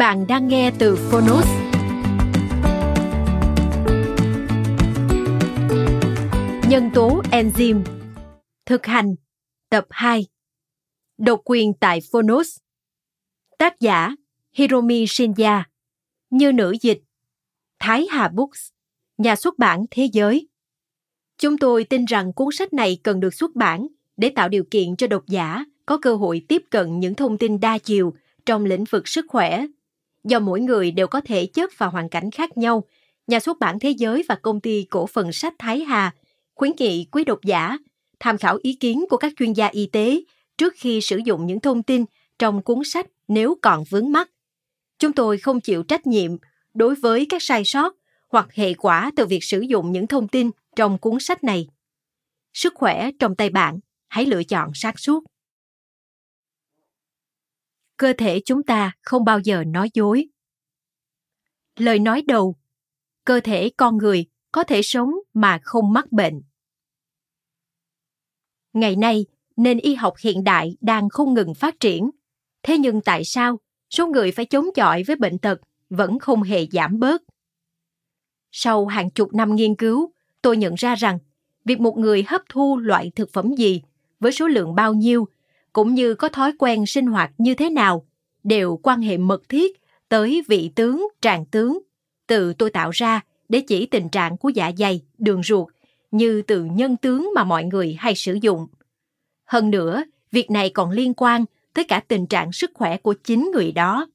Bạn đang nghe từ Phonos. Nhân tố enzyme Thực hành. Tập 2 Độc quyền tại Phonos. Tác giả, Hiromi Shinya. Như nữ dịch. Thái Hà Books. Nhà xuất bản Thế giới. Chúng tôi tin rằng cuốn sách này cần được xuất bản để tạo điều kiện cho độc giả có cơ hội tiếp cận những thông tin đa chiều trong lĩnh vực sức khỏe Do mỗi người đều có thể chất và hoàn cảnh khác nhau, nhà xuất bản Thế giới và công ty cổ phần sách Thái Hà khuyến nghị quý độc giả tham khảo ý kiến của các chuyên gia y tế trước khi sử dụng những thông tin trong cuốn sách nếu còn vướng mắc. Chúng tôi không chịu trách nhiệm đối với các sai sót hoặc hệ quả từ việc sử dụng những thông tin trong cuốn sách này. Sức khỏe trong tay bạn, hãy lựa chọn sáng suốt cơ thể chúng ta không bao giờ nói dối. Lời nói đầu, cơ thể con người có thể sống mà không mắc bệnh. Ngày nay, nền y học hiện đại đang không ngừng phát triển. Thế nhưng tại sao số người phải chống chọi với bệnh tật vẫn không hề giảm bớt? Sau hàng chục năm nghiên cứu, tôi nhận ra rằng việc một người hấp thu loại thực phẩm gì với số lượng bao nhiêu cũng như có thói quen sinh hoạt như thế nào đều quan hệ mật thiết tới vị tướng, tràng tướng, từ tôi tạo ra để chỉ tình trạng của dạ dày, đường ruột, như từ nhân tướng mà mọi người hay sử dụng. Hơn nữa, việc này còn liên quan tới cả tình trạng sức khỏe của chính người đó.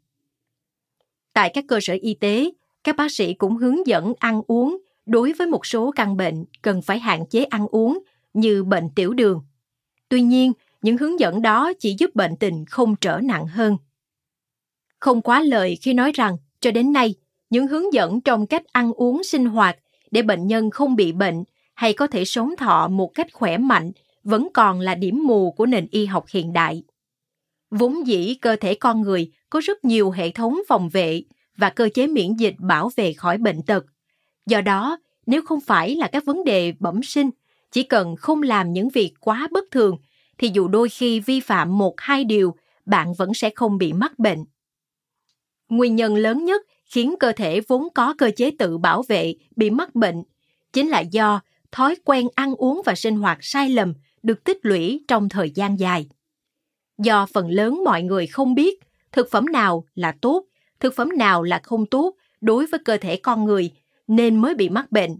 Tại các cơ sở y tế, các bác sĩ cũng hướng dẫn ăn uống đối với một số căn bệnh cần phải hạn chế ăn uống như bệnh tiểu đường. Tuy nhiên, những hướng dẫn đó chỉ giúp bệnh tình không trở nặng hơn. Không quá lời khi nói rằng, cho đến nay, những hướng dẫn trong cách ăn uống sinh hoạt để bệnh nhân không bị bệnh hay có thể sống thọ một cách khỏe mạnh vẫn còn là điểm mù của nền y học hiện đại. Vốn dĩ cơ thể con người có rất nhiều hệ thống phòng vệ và cơ chế miễn dịch bảo vệ khỏi bệnh tật. Do đó, nếu không phải là các vấn đề bẩm sinh, chỉ cần không làm những việc quá bất thường, thì dù đôi khi vi phạm một hai điều, bạn vẫn sẽ không bị mắc bệnh. Nguyên nhân lớn nhất khiến cơ thể vốn có cơ chế tự bảo vệ bị mắc bệnh chính là do thói quen ăn uống và sinh hoạt sai lầm được tích lũy trong thời gian dài. Do phần lớn mọi người không biết thực phẩm nào là tốt, thực phẩm nào là không tốt đối với cơ thể con người nên mới bị mắc bệnh.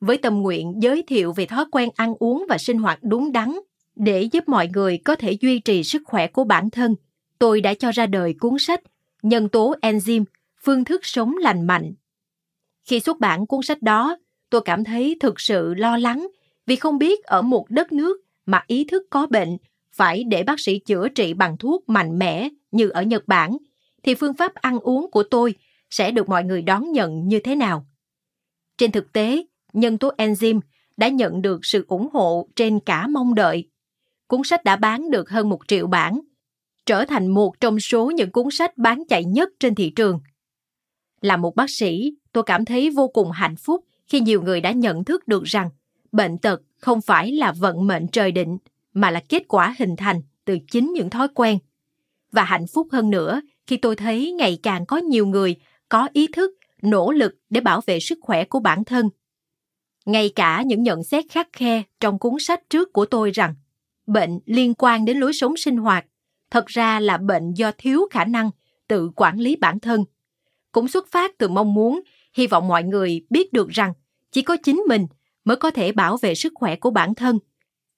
Với tâm nguyện giới thiệu về thói quen ăn uống và sinh hoạt đúng đắn để giúp mọi người có thể duy trì sức khỏe của bản thân, tôi đã cho ra đời cuốn sách nhân tố enzyme, phương thức sống lành mạnh. Khi xuất bản cuốn sách đó, tôi cảm thấy thực sự lo lắng vì không biết ở một đất nước mà ý thức có bệnh phải để bác sĩ chữa trị bằng thuốc mạnh mẽ như ở Nhật Bản, thì phương pháp ăn uống của tôi sẽ được mọi người đón nhận như thế nào. Trên thực tế, nhân tố enzyme đã nhận được sự ủng hộ trên cả mong đợi. Cuốn sách đã bán được hơn một triệu bản trở thành một trong số những cuốn sách bán chạy nhất trên thị trường. Là một bác sĩ, tôi cảm thấy vô cùng hạnh phúc khi nhiều người đã nhận thức được rằng bệnh tật không phải là vận mệnh trời định, mà là kết quả hình thành từ chính những thói quen. Và hạnh phúc hơn nữa khi tôi thấy ngày càng có nhiều người có ý thức nỗ lực để bảo vệ sức khỏe của bản thân. Ngay cả những nhận xét khắc khe trong cuốn sách trước của tôi rằng bệnh liên quan đến lối sống sinh hoạt, thật ra là bệnh do thiếu khả năng tự quản lý bản thân. Cũng xuất phát từ mong muốn, hy vọng mọi người biết được rằng chỉ có chính mình mới có thể bảo vệ sức khỏe của bản thân.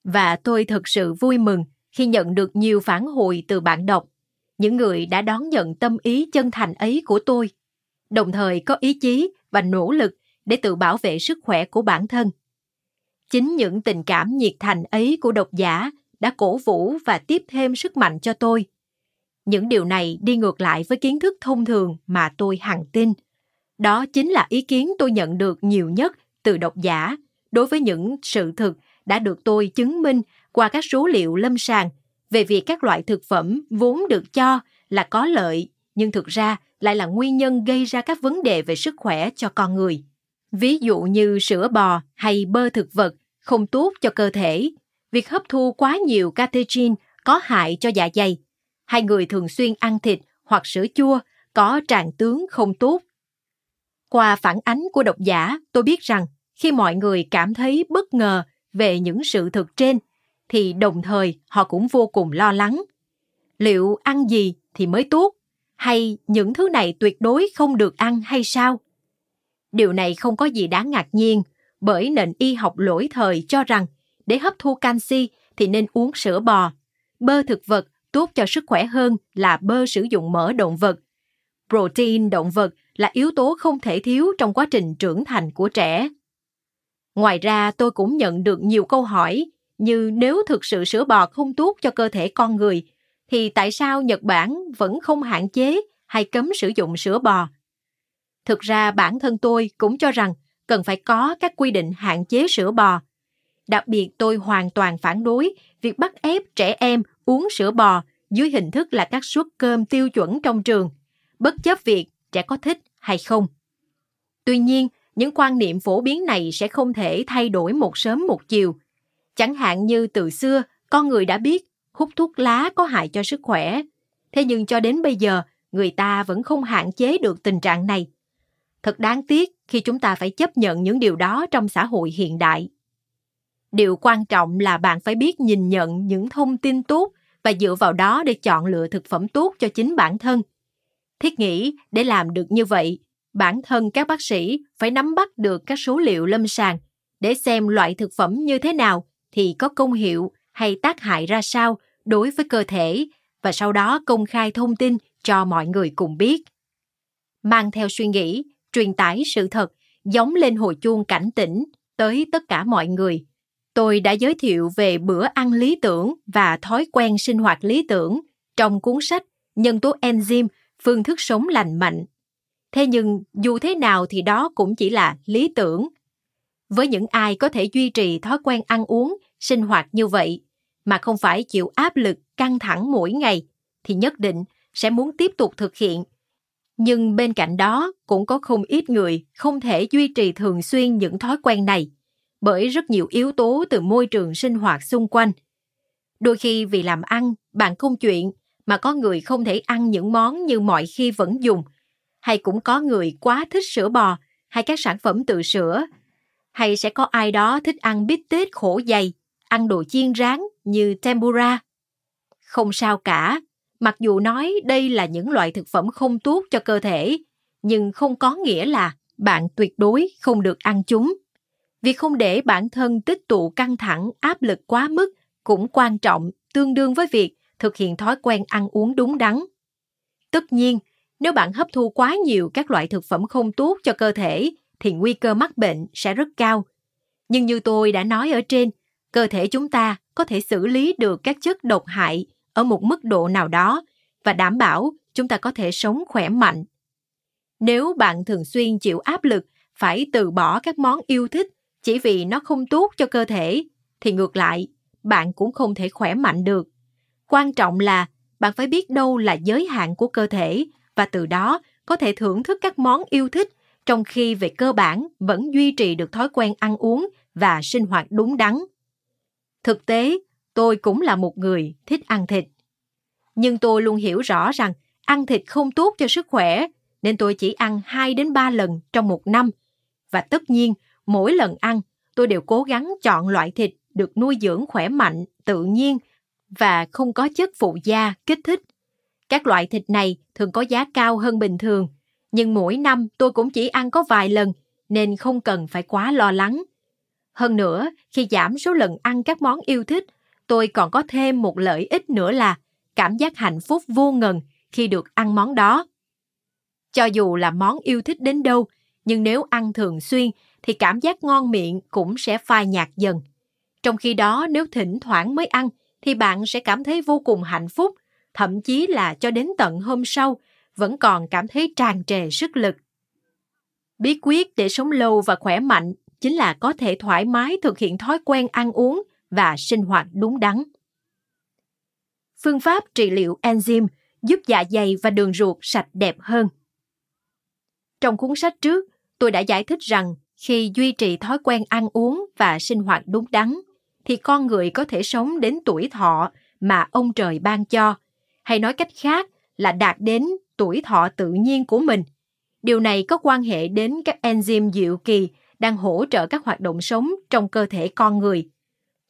Và tôi thực sự vui mừng khi nhận được nhiều phản hồi từ bạn đọc, những người đã đón nhận tâm ý chân thành ấy của tôi, đồng thời có ý chí và nỗ lực để tự bảo vệ sức khỏe của bản thân. Chính những tình cảm nhiệt thành ấy của độc giả đã cổ vũ và tiếp thêm sức mạnh cho tôi. Những điều này đi ngược lại với kiến thức thông thường mà tôi hằng tin. Đó chính là ý kiến tôi nhận được nhiều nhất từ độc giả đối với những sự thực đã được tôi chứng minh qua các số liệu lâm sàng về việc các loại thực phẩm vốn được cho là có lợi nhưng thực ra lại là nguyên nhân gây ra các vấn đề về sức khỏe cho con người. Ví dụ như sữa bò hay bơ thực vật không tốt cho cơ thể, việc hấp thu quá nhiều catechin có hại cho dạ dày, hay người thường xuyên ăn thịt hoặc sữa chua có tràn tướng không tốt. Qua phản ánh của độc giả, tôi biết rằng khi mọi người cảm thấy bất ngờ về những sự thực trên, thì đồng thời họ cũng vô cùng lo lắng. Liệu ăn gì thì mới tốt? Hay những thứ này tuyệt đối không được ăn hay sao? Điều này không có gì đáng ngạc nhiên, bởi nền y học lỗi thời cho rằng để hấp thu canxi thì nên uống sữa bò. Bơ thực vật tốt cho sức khỏe hơn là bơ sử dụng mỡ động vật. Protein động vật là yếu tố không thể thiếu trong quá trình trưởng thành của trẻ. Ngoài ra, tôi cũng nhận được nhiều câu hỏi như nếu thực sự sữa bò không tốt cho cơ thể con người, thì tại sao Nhật Bản vẫn không hạn chế hay cấm sử dụng sữa bò? Thực ra bản thân tôi cũng cho rằng cần phải có các quy định hạn chế sữa bò. Đặc biệt tôi hoàn toàn phản đối việc bắt ép trẻ em uống sữa bò dưới hình thức là các suất cơm tiêu chuẩn trong trường, bất chấp việc trẻ có thích hay không. Tuy nhiên, những quan niệm phổ biến này sẽ không thể thay đổi một sớm một chiều. Chẳng hạn như từ xưa, con người đã biết hút thuốc lá có hại cho sức khỏe. Thế nhưng cho đến bây giờ, người ta vẫn không hạn chế được tình trạng này. Thật đáng tiếc khi chúng ta phải chấp nhận những điều đó trong xã hội hiện đại. Điều quan trọng là bạn phải biết nhìn nhận những thông tin tốt và dựa vào đó để chọn lựa thực phẩm tốt cho chính bản thân. Thiết nghĩ để làm được như vậy, bản thân các bác sĩ phải nắm bắt được các số liệu lâm sàng để xem loại thực phẩm như thế nào thì có công hiệu hay tác hại ra sao đối với cơ thể và sau đó công khai thông tin cho mọi người cùng biết. Mang theo suy nghĩ, truyền tải sự thật, giống lên hồi chuông cảnh tỉnh tới tất cả mọi người. Tôi đã giới thiệu về bữa ăn lý tưởng và thói quen sinh hoạt lý tưởng trong cuốn sách Nhân tố enzyme, phương thức sống lành mạnh. Thế nhưng dù thế nào thì đó cũng chỉ là lý tưởng. Với những ai có thể duy trì thói quen ăn uống, sinh hoạt như vậy mà không phải chịu áp lực căng thẳng mỗi ngày thì nhất định sẽ muốn tiếp tục thực hiện nhưng bên cạnh đó cũng có không ít người không thể duy trì thường xuyên những thói quen này bởi rất nhiều yếu tố từ môi trường sinh hoạt xung quanh. Đôi khi vì làm ăn, bạn công chuyện mà có người không thể ăn những món như mọi khi vẫn dùng, hay cũng có người quá thích sữa bò hay các sản phẩm từ sữa, hay sẽ có ai đó thích ăn bít tết khổ dày, ăn đồ chiên rán như tempura. Không sao cả, Mặc dù nói đây là những loại thực phẩm không tốt cho cơ thể, nhưng không có nghĩa là bạn tuyệt đối không được ăn chúng. Việc không để bản thân tích tụ căng thẳng, áp lực quá mức cũng quan trọng, tương đương với việc thực hiện thói quen ăn uống đúng đắn. Tất nhiên, nếu bạn hấp thu quá nhiều các loại thực phẩm không tốt cho cơ thể thì nguy cơ mắc bệnh sẽ rất cao. Nhưng như tôi đã nói ở trên, cơ thể chúng ta có thể xử lý được các chất độc hại ở một mức độ nào đó và đảm bảo chúng ta có thể sống khỏe mạnh. Nếu bạn thường xuyên chịu áp lực phải từ bỏ các món yêu thích chỉ vì nó không tốt cho cơ thể, thì ngược lại, bạn cũng không thể khỏe mạnh được. Quan trọng là bạn phải biết đâu là giới hạn của cơ thể và từ đó có thể thưởng thức các món yêu thích trong khi về cơ bản vẫn duy trì được thói quen ăn uống và sinh hoạt đúng đắn. Thực tế, tôi cũng là một người thích ăn thịt. Nhưng tôi luôn hiểu rõ rằng ăn thịt không tốt cho sức khỏe, nên tôi chỉ ăn 2 đến 3 lần trong một năm. Và tất nhiên, mỗi lần ăn, tôi đều cố gắng chọn loại thịt được nuôi dưỡng khỏe mạnh, tự nhiên và không có chất phụ gia, kích thích. Các loại thịt này thường có giá cao hơn bình thường, nhưng mỗi năm tôi cũng chỉ ăn có vài lần nên không cần phải quá lo lắng. Hơn nữa, khi giảm số lần ăn các món yêu thích, tôi còn có thêm một lợi ích nữa là cảm giác hạnh phúc vô ngần khi được ăn món đó. Cho dù là món yêu thích đến đâu, nhưng nếu ăn thường xuyên thì cảm giác ngon miệng cũng sẽ phai nhạt dần. Trong khi đó nếu thỉnh thoảng mới ăn thì bạn sẽ cảm thấy vô cùng hạnh phúc, thậm chí là cho đến tận hôm sau vẫn còn cảm thấy tràn trề sức lực. Bí quyết để sống lâu và khỏe mạnh chính là có thể thoải mái thực hiện thói quen ăn uống và sinh hoạt đúng đắn. Phương pháp trị liệu enzyme giúp dạ dày và đường ruột sạch đẹp hơn. Trong cuốn sách trước, tôi đã giải thích rằng khi duy trì thói quen ăn uống và sinh hoạt đúng đắn, thì con người có thể sống đến tuổi thọ mà ông trời ban cho, hay nói cách khác là đạt đến tuổi thọ tự nhiên của mình. Điều này có quan hệ đến các enzyme diệu kỳ đang hỗ trợ các hoạt động sống trong cơ thể con người.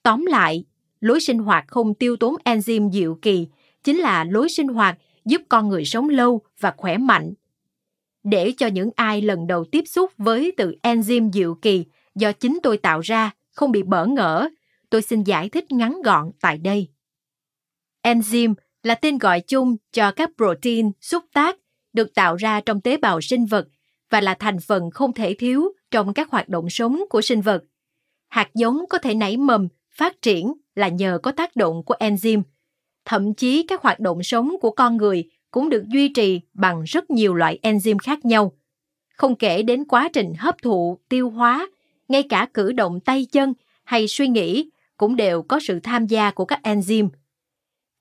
Tóm lại, lối sinh hoạt không tiêu tốn enzyme diệu kỳ chính là lối sinh hoạt giúp con người sống lâu và khỏe mạnh. Để cho những ai lần đầu tiếp xúc với từ enzyme diệu kỳ do chính tôi tạo ra không bị bỡ ngỡ, tôi xin giải thích ngắn gọn tại đây. Enzyme là tên gọi chung cho các protein xúc tác được tạo ra trong tế bào sinh vật và là thành phần không thể thiếu trong các hoạt động sống của sinh vật. Hạt giống có thể nảy mầm, phát triển là nhờ có tác động của enzyme. Thậm chí các hoạt động sống của con người cũng được duy trì bằng rất nhiều loại enzyme khác nhau. Không kể đến quá trình hấp thụ, tiêu hóa, ngay cả cử động tay chân hay suy nghĩ cũng đều có sự tham gia của các enzyme.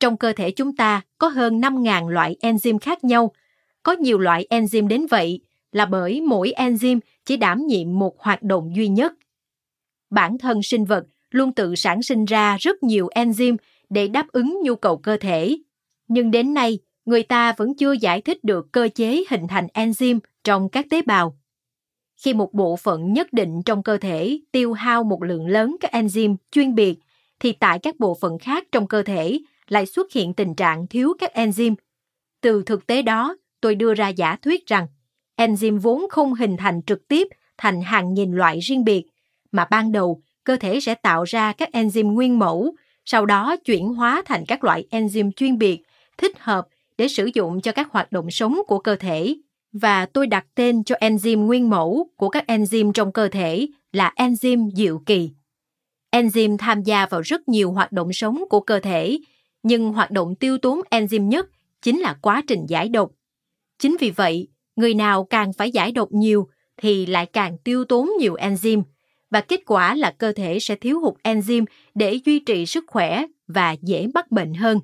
Trong cơ thể chúng ta có hơn 5.000 loại enzyme khác nhau. Có nhiều loại enzyme đến vậy là bởi mỗi enzyme chỉ đảm nhiệm một hoạt động duy nhất. Bản thân sinh vật luôn tự sản sinh ra rất nhiều enzyme để đáp ứng nhu cầu cơ thể. Nhưng đến nay, người ta vẫn chưa giải thích được cơ chế hình thành enzyme trong các tế bào. Khi một bộ phận nhất định trong cơ thể tiêu hao một lượng lớn các enzyme chuyên biệt, thì tại các bộ phận khác trong cơ thể lại xuất hiện tình trạng thiếu các enzyme. Từ thực tế đó, tôi đưa ra giả thuyết rằng enzyme vốn không hình thành trực tiếp thành hàng nghìn loại riêng biệt, mà ban đầu cơ thể sẽ tạo ra các enzyme nguyên mẫu, sau đó chuyển hóa thành các loại enzyme chuyên biệt, thích hợp để sử dụng cho các hoạt động sống của cơ thể. Và tôi đặt tên cho enzyme nguyên mẫu của các enzyme trong cơ thể là enzyme diệu kỳ. Enzyme tham gia vào rất nhiều hoạt động sống của cơ thể, nhưng hoạt động tiêu tốn enzyme nhất chính là quá trình giải độc. Chính vì vậy, người nào càng phải giải độc nhiều thì lại càng tiêu tốn nhiều enzyme và kết quả là cơ thể sẽ thiếu hụt enzyme để duy trì sức khỏe và dễ mắc bệnh hơn.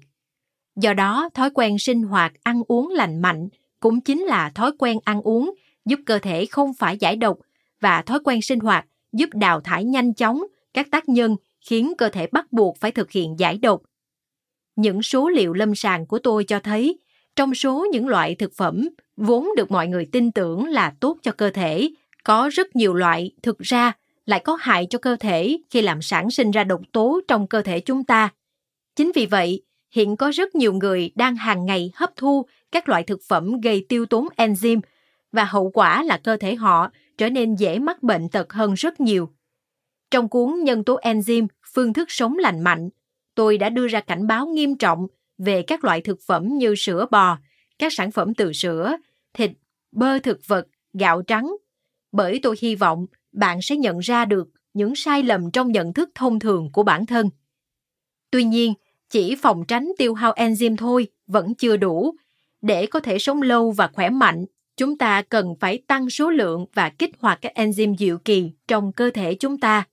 Do đó, thói quen sinh hoạt ăn uống lành mạnh cũng chính là thói quen ăn uống giúp cơ thể không phải giải độc và thói quen sinh hoạt giúp đào thải nhanh chóng các tác nhân khiến cơ thể bắt buộc phải thực hiện giải độc. Những số liệu lâm sàng của tôi cho thấy, trong số những loại thực phẩm vốn được mọi người tin tưởng là tốt cho cơ thể, có rất nhiều loại thực ra lại có hại cho cơ thể khi làm sản sinh ra độc tố trong cơ thể chúng ta. Chính vì vậy, hiện có rất nhiều người đang hàng ngày hấp thu các loại thực phẩm gây tiêu tốn enzyme và hậu quả là cơ thể họ trở nên dễ mắc bệnh tật hơn rất nhiều. Trong cuốn Nhân tố enzyme, phương thức sống lành mạnh, tôi đã đưa ra cảnh báo nghiêm trọng về các loại thực phẩm như sữa bò, các sản phẩm từ sữa, thịt, bơ thực vật, gạo trắng. Bởi tôi hy vọng bạn sẽ nhận ra được những sai lầm trong nhận thức thông thường của bản thân. Tuy nhiên, chỉ phòng tránh tiêu hao enzyme thôi vẫn chưa đủ. Để có thể sống lâu và khỏe mạnh, chúng ta cần phải tăng số lượng và kích hoạt các enzyme diệu kỳ trong cơ thể chúng ta.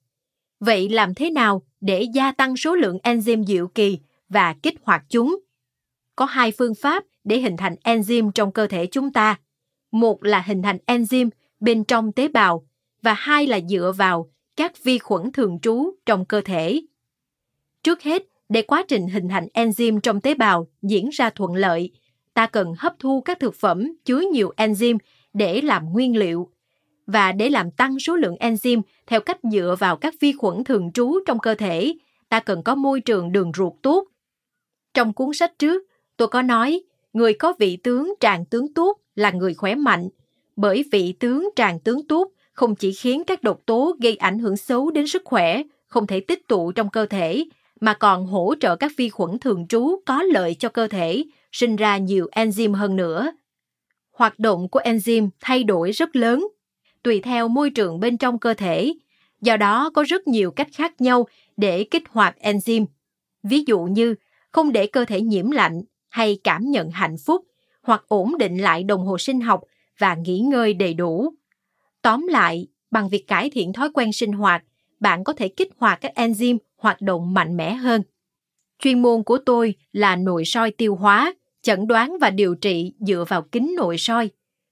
Vậy làm thế nào để gia tăng số lượng enzyme diệu kỳ và kích hoạt chúng? Có hai phương pháp để hình thành enzyme trong cơ thể chúng ta. Một là hình thành enzyme bên trong tế bào và hai là dựa vào các vi khuẩn thường trú trong cơ thể. Trước hết, để quá trình hình thành enzyme trong tế bào diễn ra thuận lợi, ta cần hấp thu các thực phẩm chứa nhiều enzyme để làm nguyên liệu và để làm tăng số lượng enzyme theo cách dựa vào các vi khuẩn thường trú trong cơ thể, ta cần có môi trường đường ruột tốt. Trong cuốn sách trước, tôi có nói người có vị tướng tràng tướng tốt là người khỏe mạnh, bởi vị tướng tràng tướng tốt không chỉ khiến các độc tố gây ảnh hưởng xấu đến sức khỏe, không thể tích tụ trong cơ thể, mà còn hỗ trợ các vi khuẩn thường trú có lợi cho cơ thể, sinh ra nhiều enzyme hơn nữa. Hoạt động của enzyme thay đổi rất lớn, tùy theo môi trường bên trong cơ thể. Do đó có rất nhiều cách khác nhau để kích hoạt enzyme. Ví dụ như không để cơ thể nhiễm lạnh hay cảm nhận hạnh phúc hoặc ổn định lại đồng hồ sinh học và nghỉ ngơi đầy đủ. Tóm lại, bằng việc cải thiện thói quen sinh hoạt, bạn có thể kích hoạt các enzyme hoạt động mạnh mẽ hơn. Chuyên môn của tôi là nội soi tiêu hóa, chẩn đoán và điều trị dựa vào kính nội soi.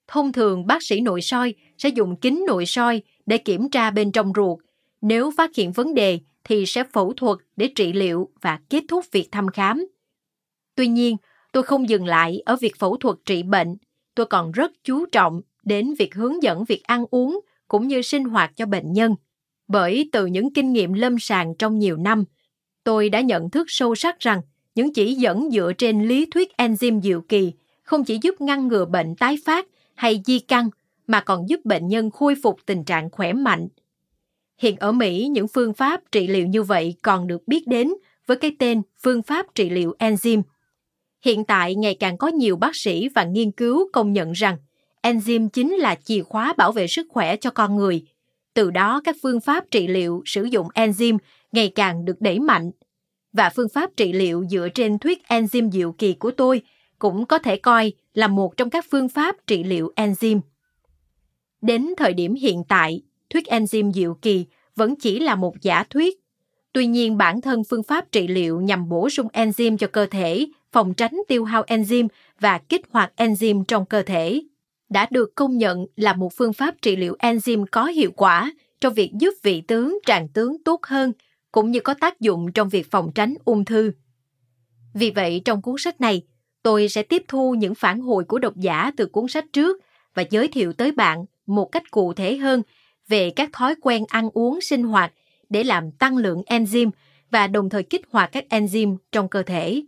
Thông thường bác sĩ nội soi sẽ dùng kính nội soi để kiểm tra bên trong ruột. Nếu phát hiện vấn đề thì sẽ phẫu thuật để trị liệu và kết thúc việc thăm khám. Tuy nhiên, tôi không dừng lại ở việc phẫu thuật trị bệnh, tôi còn rất chú trọng đến việc hướng dẫn việc ăn uống cũng như sinh hoạt cho bệnh nhân. Bởi từ những kinh nghiệm lâm sàng trong nhiều năm, tôi đã nhận thức sâu sắc rằng những chỉ dẫn dựa trên lý thuyết enzyme diệu kỳ không chỉ giúp ngăn ngừa bệnh tái phát hay di căn mà còn giúp bệnh nhân khôi phục tình trạng khỏe mạnh. Hiện ở Mỹ, những phương pháp trị liệu như vậy còn được biết đến với cái tên phương pháp trị liệu enzyme. Hiện tại ngày càng có nhiều bác sĩ và nghiên cứu công nhận rằng enzyme chính là chìa khóa bảo vệ sức khỏe cho con người. Từ đó các phương pháp trị liệu sử dụng enzyme ngày càng được đẩy mạnh. Và phương pháp trị liệu dựa trên thuyết enzyme diệu kỳ của tôi cũng có thể coi là một trong các phương pháp trị liệu enzyme. Đến thời điểm hiện tại, thuyết enzyme diệu kỳ vẫn chỉ là một giả thuyết. Tuy nhiên bản thân phương pháp trị liệu nhằm bổ sung enzyme cho cơ thể, phòng tránh tiêu hao enzyme và kích hoạt enzyme trong cơ thể đã được công nhận là một phương pháp trị liệu enzyme có hiệu quả trong việc giúp vị tướng tràng tướng tốt hơn, cũng như có tác dụng trong việc phòng tránh ung thư. Vì vậy, trong cuốn sách này, tôi sẽ tiếp thu những phản hồi của độc giả từ cuốn sách trước và giới thiệu tới bạn một cách cụ thể hơn về các thói quen ăn uống sinh hoạt để làm tăng lượng enzyme và đồng thời kích hoạt các enzyme trong cơ thể.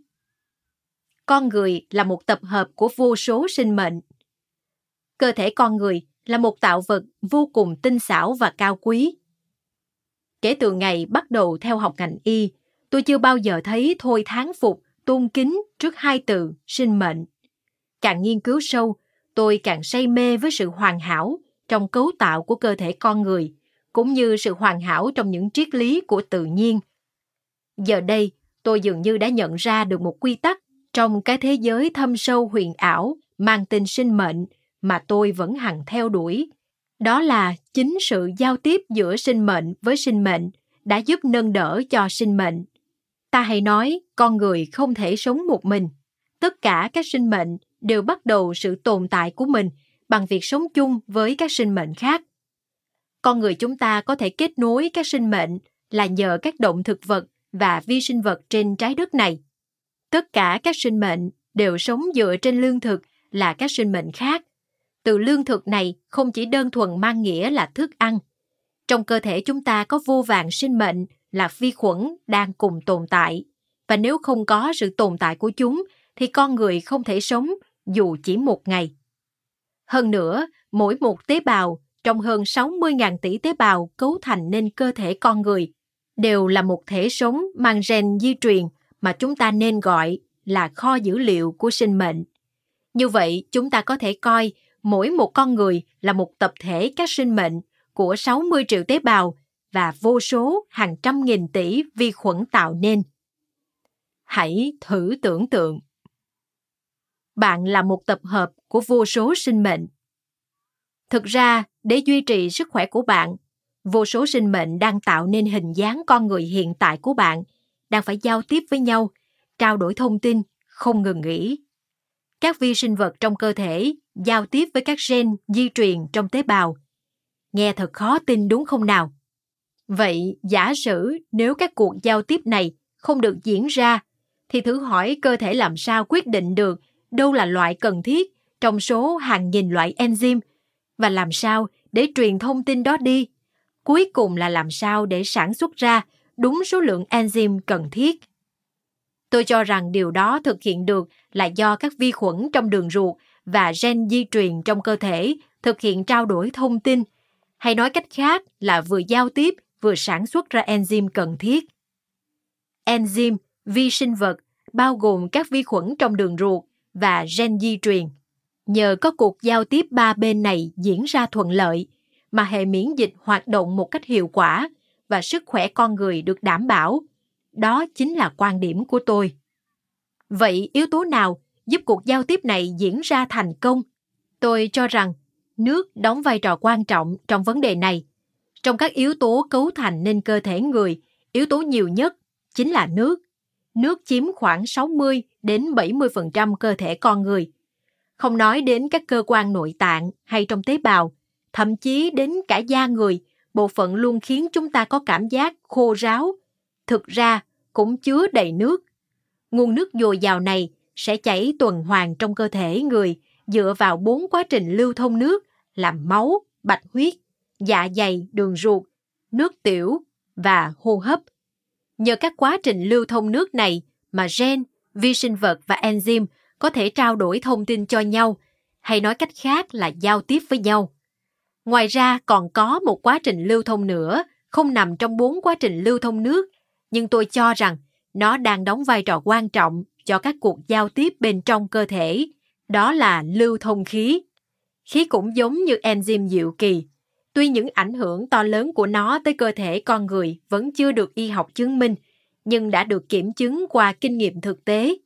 Con người là một tập hợp của vô số sinh mệnh. Cơ thể con người là một tạo vật vô cùng tinh xảo và cao quý. Kể từ ngày bắt đầu theo học ngành y, tôi chưa bao giờ thấy thôi tháng phục, tôn kính trước hai từ sinh mệnh. Càng nghiên cứu sâu, tôi càng say mê với sự hoàn hảo trong cấu tạo của cơ thể con người, cũng như sự hoàn hảo trong những triết lý của tự nhiên. Giờ đây, tôi dường như đã nhận ra được một quy tắc trong cái thế giới thâm sâu huyền ảo mang tên sinh mệnh mà tôi vẫn hằng theo đuổi. Đó là chính sự giao tiếp giữa sinh mệnh với sinh mệnh đã giúp nâng đỡ cho sinh mệnh. Ta hay nói, con người không thể sống một mình. Tất cả các sinh mệnh đều bắt đầu sự tồn tại của mình bằng việc sống chung với các sinh mệnh khác. Con người chúng ta có thể kết nối các sinh mệnh là nhờ các động thực vật và vi sinh vật trên trái đất này. Tất cả các sinh mệnh đều sống dựa trên lương thực là các sinh mệnh khác. Từ lương thực này không chỉ đơn thuần mang nghĩa là thức ăn. Trong cơ thể chúng ta có vô vàng sinh mệnh là vi khuẩn đang cùng tồn tại. Và nếu không có sự tồn tại của chúng, thì con người không thể sống dù chỉ một ngày. Hơn nữa, mỗi một tế bào trong hơn 60.000 tỷ tế bào cấu thành nên cơ thể con người đều là một thể sống mang gen di truyền mà chúng ta nên gọi là kho dữ liệu của sinh mệnh. Như vậy, chúng ta có thể coi mỗi một con người là một tập thể các sinh mệnh của 60 triệu tế bào và vô số hàng trăm nghìn tỷ vi khuẩn tạo nên. Hãy thử tưởng tượng. Bạn là một tập hợp của vô số sinh mệnh. Thực ra, để duy trì sức khỏe của bạn, vô số sinh mệnh đang tạo nên hình dáng con người hiện tại của bạn, đang phải giao tiếp với nhau, trao đổi thông tin, không ngừng nghỉ. Các vi sinh vật trong cơ thể giao tiếp với các gen di truyền trong tế bào. Nghe thật khó tin đúng không nào? Vậy giả sử nếu các cuộc giao tiếp này không được diễn ra, thì thử hỏi cơ thể làm sao quyết định được đâu là loại cần thiết trong số hàng nghìn loại enzyme và làm sao để truyền thông tin đó đi. Cuối cùng là làm sao để sản xuất ra đúng số lượng enzyme cần thiết. Tôi cho rằng điều đó thực hiện được là do các vi khuẩn trong đường ruột và gen di truyền trong cơ thể thực hiện trao đổi thông tin, hay nói cách khác là vừa giao tiếp vừa sản xuất ra enzyme cần thiết. Enzyme, vi sinh vật, bao gồm các vi khuẩn trong đường ruột và gen di truyền. Nhờ có cuộc giao tiếp ba bên này diễn ra thuận lợi, mà hệ miễn dịch hoạt động một cách hiệu quả và sức khỏe con người được đảm bảo. Đó chính là quan điểm của tôi. Vậy yếu tố nào giúp cuộc giao tiếp này diễn ra thành công? Tôi cho rằng nước đóng vai trò quan trọng trong vấn đề này. Trong các yếu tố cấu thành nên cơ thể người, yếu tố nhiều nhất chính là nước. Nước chiếm khoảng 60 đến 70% cơ thể con người. Không nói đến các cơ quan nội tạng hay trong tế bào, thậm chí đến cả da người, bộ phận luôn khiến chúng ta có cảm giác khô ráo. Thực ra, cũng chứa đầy nước. Nguồn nước dồi dào này sẽ chảy tuần hoàn trong cơ thể người dựa vào bốn quá trình lưu thông nước làm máu, bạch huyết, dạ dày, đường ruột, nước tiểu và hô hấp. Nhờ các quá trình lưu thông nước này mà gen, vi sinh vật và enzyme có thể trao đổi thông tin cho nhau, hay nói cách khác là giao tiếp với nhau. Ngoài ra còn có một quá trình lưu thông nữa, không nằm trong bốn quá trình lưu thông nước, nhưng tôi cho rằng nó đang đóng vai trò quan trọng cho các cuộc giao tiếp bên trong cơ thể, đó là lưu thông khí. Khí cũng giống như enzyme diệu kỳ. Tuy những ảnh hưởng to lớn của nó tới cơ thể con người vẫn chưa được y học chứng minh, nhưng đã được kiểm chứng qua kinh nghiệm thực tế.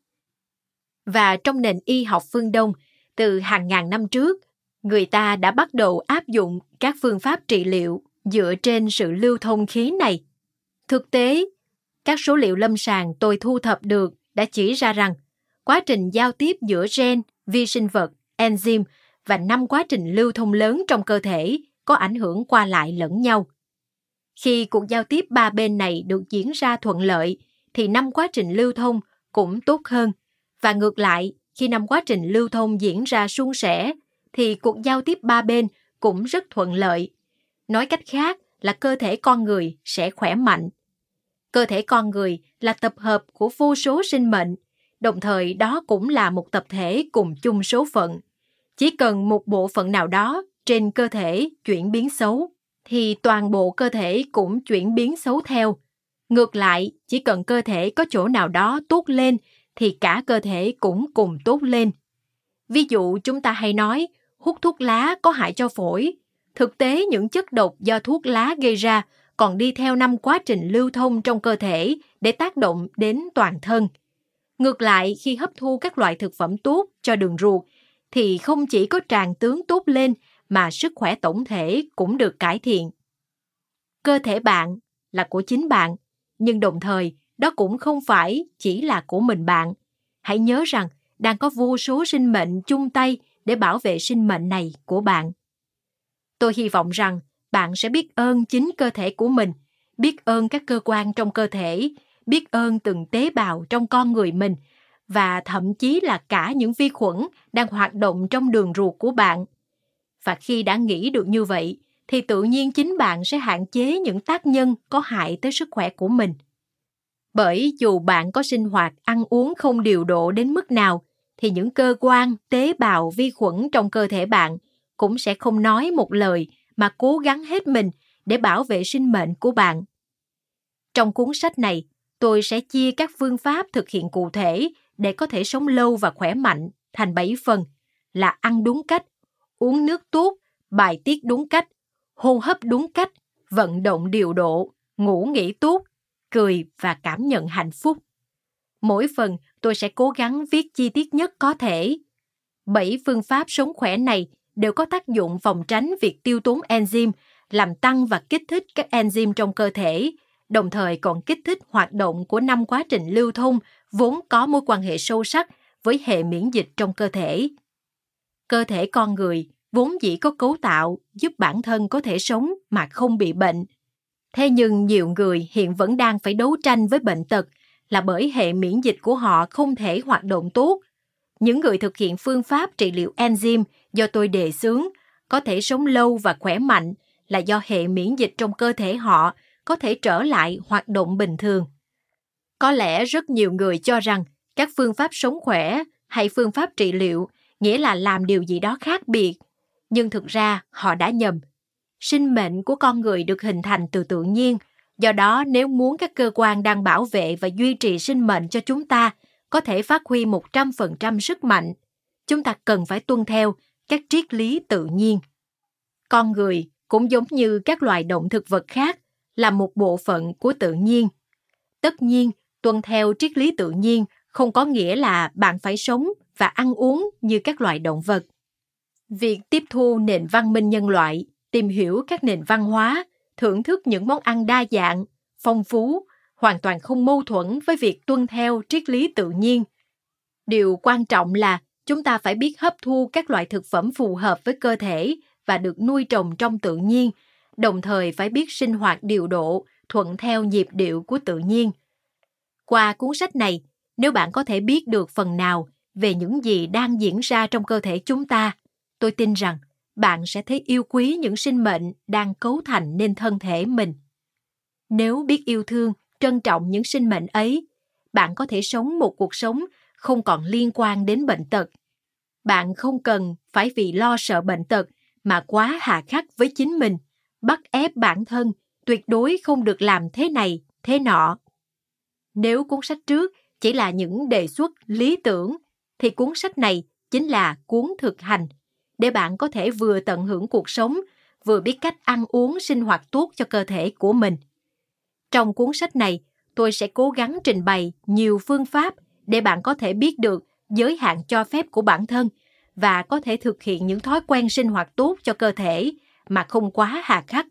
Và trong nền y học phương Đông, từ hàng ngàn năm trước, người ta đã bắt đầu áp dụng các phương pháp trị liệu dựa trên sự lưu thông khí này. Thực tế, các số liệu lâm sàng tôi thu thập được đã chỉ ra rằng quá trình giao tiếp giữa gen, vi sinh vật, enzyme và năm quá trình lưu thông lớn trong cơ thể có ảnh hưởng qua lại lẫn nhau. Khi cuộc giao tiếp ba bên này được diễn ra thuận lợi, thì năm quá trình lưu thông cũng tốt hơn. Và ngược lại, khi năm quá trình lưu thông diễn ra suôn sẻ, thì cuộc giao tiếp ba bên cũng rất thuận lợi. Nói cách khác là cơ thể con người sẽ khỏe mạnh. Cơ thể con người là tập hợp của vô số sinh mệnh, đồng thời đó cũng là một tập thể cùng chung số phận. Chỉ cần một bộ phận nào đó trên cơ thể chuyển biến xấu, thì toàn bộ cơ thể cũng chuyển biến xấu theo. Ngược lại, chỉ cần cơ thể có chỗ nào đó tốt lên, thì cả cơ thể cũng cùng tốt lên. Ví dụ chúng ta hay nói, hút thuốc lá có hại cho phổi. Thực tế những chất độc do thuốc lá gây ra còn đi theo năm quá trình lưu thông trong cơ thể để tác động đến toàn thân. Ngược lại, khi hấp thu các loại thực phẩm tốt cho đường ruột, thì không chỉ có tràn tướng tốt lên mà sức khỏe tổng thể cũng được cải thiện. Cơ thể bạn là của chính bạn, nhưng đồng thời đó cũng không phải chỉ là của mình bạn. Hãy nhớ rằng đang có vô số sinh mệnh chung tay để bảo vệ sinh mệnh này của bạn. Tôi hy vọng rằng bạn sẽ biết ơn chính cơ thể của mình, biết ơn các cơ quan trong cơ thể, biết ơn từng tế bào trong con người mình và thậm chí là cả những vi khuẩn đang hoạt động trong đường ruột của bạn. Và khi đã nghĩ được như vậy, thì tự nhiên chính bạn sẽ hạn chế những tác nhân có hại tới sức khỏe của mình. Bởi dù bạn có sinh hoạt ăn uống không điều độ đến mức nào, thì những cơ quan, tế bào, vi khuẩn trong cơ thể bạn cũng sẽ không nói một lời mà cố gắng hết mình để bảo vệ sinh mệnh của bạn. Trong cuốn sách này, tôi sẽ chia các phương pháp thực hiện cụ thể để có thể sống lâu và khỏe mạnh thành 7 phần là ăn đúng cách, uống nước tốt, bài tiết đúng cách, hô hấp đúng cách, vận động điều độ, ngủ nghỉ tốt, cười và cảm nhận hạnh phúc. Mỗi phần tôi sẽ cố gắng viết chi tiết nhất có thể. Bảy phương pháp sống khỏe này đều có tác dụng phòng tránh việc tiêu tốn enzyme, làm tăng và kích thích các enzyme trong cơ thể, đồng thời còn kích thích hoạt động của năm quá trình lưu thông vốn có mối quan hệ sâu sắc với hệ miễn dịch trong cơ thể. Cơ thể con người vốn dĩ có cấu tạo giúp bản thân có thể sống mà không bị bệnh. Thế nhưng nhiều người hiện vẫn đang phải đấu tranh với bệnh tật là bởi hệ miễn dịch của họ không thể hoạt động tốt những người thực hiện phương pháp trị liệu enzyme do tôi đề xướng có thể sống lâu và khỏe mạnh là do hệ miễn dịch trong cơ thể họ có thể trở lại hoạt động bình thường. Có lẽ rất nhiều người cho rằng các phương pháp sống khỏe hay phương pháp trị liệu nghĩa là làm điều gì đó khác biệt, nhưng thực ra họ đã nhầm. Sinh mệnh của con người được hình thành từ tự nhiên, do đó nếu muốn các cơ quan đang bảo vệ và duy trì sinh mệnh cho chúng ta có thể phát huy 100% sức mạnh, chúng ta cần phải tuân theo các triết lý tự nhiên. Con người cũng giống như các loài động thực vật khác là một bộ phận của tự nhiên. Tất nhiên, tuân theo triết lý tự nhiên không có nghĩa là bạn phải sống và ăn uống như các loài động vật. Việc tiếp thu nền văn minh nhân loại, tìm hiểu các nền văn hóa, thưởng thức những món ăn đa dạng, phong phú, hoàn toàn không mâu thuẫn với việc tuân theo triết lý tự nhiên. Điều quan trọng là chúng ta phải biết hấp thu các loại thực phẩm phù hợp với cơ thể và được nuôi trồng trong tự nhiên, đồng thời phải biết sinh hoạt điều độ, thuận theo nhịp điệu của tự nhiên. Qua cuốn sách này, nếu bạn có thể biết được phần nào về những gì đang diễn ra trong cơ thể chúng ta, tôi tin rằng bạn sẽ thấy yêu quý những sinh mệnh đang cấu thành nên thân thể mình. Nếu biết yêu thương, trân trọng những sinh mệnh ấy, bạn có thể sống một cuộc sống không còn liên quan đến bệnh tật. Bạn không cần phải vì lo sợ bệnh tật mà quá hà khắc với chính mình, bắt ép bản thân tuyệt đối không được làm thế này, thế nọ. Nếu cuốn sách trước chỉ là những đề xuất lý tưởng, thì cuốn sách này chính là cuốn thực hành, để bạn có thể vừa tận hưởng cuộc sống, vừa biết cách ăn uống sinh hoạt tốt cho cơ thể của mình. Trong cuốn sách này, tôi sẽ cố gắng trình bày nhiều phương pháp để bạn có thể biết được giới hạn cho phép của bản thân và có thể thực hiện những thói quen sinh hoạt tốt cho cơ thể mà không quá hà khắc.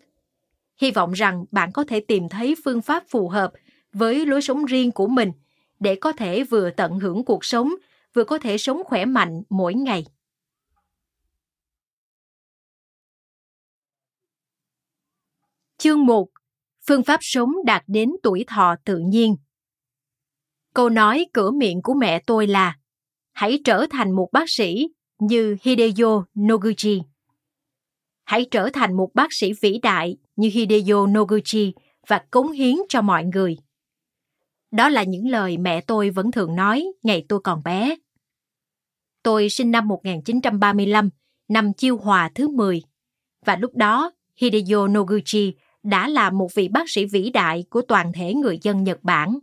Hy vọng rằng bạn có thể tìm thấy phương pháp phù hợp với lối sống riêng của mình để có thể vừa tận hưởng cuộc sống, vừa có thể sống khỏe mạnh mỗi ngày. Chương 1. Phương pháp sống đạt đến tuổi thọ tự nhiên. Câu nói cửa miệng của mẹ tôi là Hãy trở thành một bác sĩ như Hideo Noguchi. Hãy trở thành một bác sĩ vĩ đại như Hideo Noguchi và cống hiến cho mọi người. Đó là những lời mẹ tôi vẫn thường nói ngày tôi còn bé. Tôi sinh năm 1935, năm chiêu hòa thứ 10. Và lúc đó, Hideo Noguchi đã là một vị bác sĩ vĩ đại của toàn thể người dân Nhật Bản.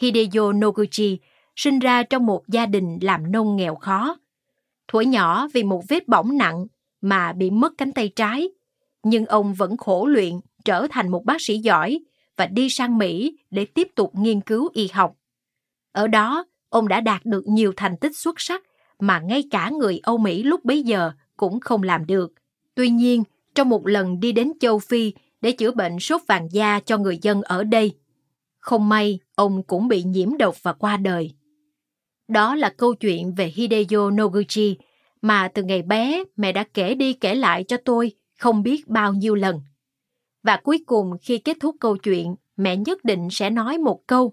Hideo Noguchi sinh ra trong một gia đình làm nông nghèo khó. Thuở nhỏ vì một vết bỏng nặng mà bị mất cánh tay trái, nhưng ông vẫn khổ luyện trở thành một bác sĩ giỏi và đi sang Mỹ để tiếp tục nghiên cứu y học. Ở đó, ông đã đạt được nhiều thành tích xuất sắc mà ngay cả người Âu Mỹ lúc bấy giờ cũng không làm được. Tuy nhiên, trong một lần đi đến châu Phi để chữa bệnh sốt vàng da cho người dân ở đây, không may ông cũng bị nhiễm độc và qua đời. Đó là câu chuyện về Hideo Noguchi mà từ ngày bé mẹ đã kể đi kể lại cho tôi không biết bao nhiêu lần. Và cuối cùng khi kết thúc câu chuyện, mẹ nhất định sẽ nói một câu.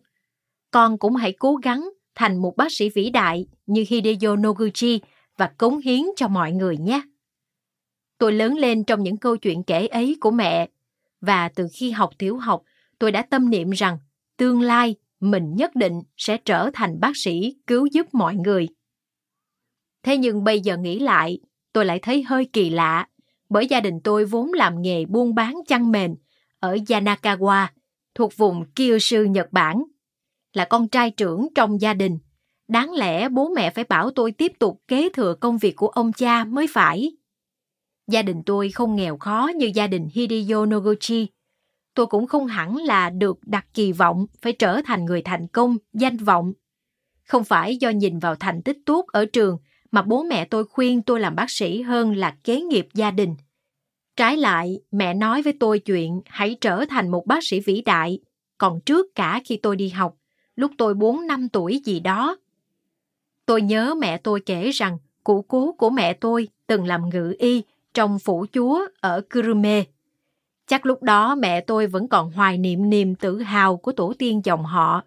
Con cũng hãy cố gắng thành một bác sĩ vĩ đại như Hideo Noguchi và cống hiến cho mọi người nhé. Tôi lớn lên trong những câu chuyện kể ấy của mẹ và từ khi học tiểu học, tôi đã tâm niệm rằng tương lai mình nhất định sẽ trở thành bác sĩ cứu giúp mọi người. Thế nhưng bây giờ nghĩ lại, tôi lại thấy hơi kỳ lạ bởi gia đình tôi vốn làm nghề buôn bán chăn mền ở Yanakawa, thuộc vùng Kyushu, Nhật Bản. Là con trai trưởng trong gia đình, đáng lẽ bố mẹ phải bảo tôi tiếp tục kế thừa công việc của ông cha mới phải. Gia đình tôi không nghèo khó như gia đình Hideo Noguchi. Tôi cũng không hẳn là được đặt kỳ vọng phải trở thành người thành công, danh vọng. Không phải do nhìn vào thành tích tốt ở trường mà bố mẹ tôi khuyên tôi làm bác sĩ hơn là kế nghiệp gia đình. Trái lại, mẹ nói với tôi chuyện hãy trở thành một bác sĩ vĩ đại, còn trước cả khi tôi đi học, lúc tôi 4 năm tuổi gì đó. Tôi nhớ mẹ tôi kể rằng cụ cố của mẹ tôi từng làm ngự y trong phủ chúa ở Kurume. Chắc lúc đó mẹ tôi vẫn còn hoài niệm niềm tự hào của tổ tiên dòng họ.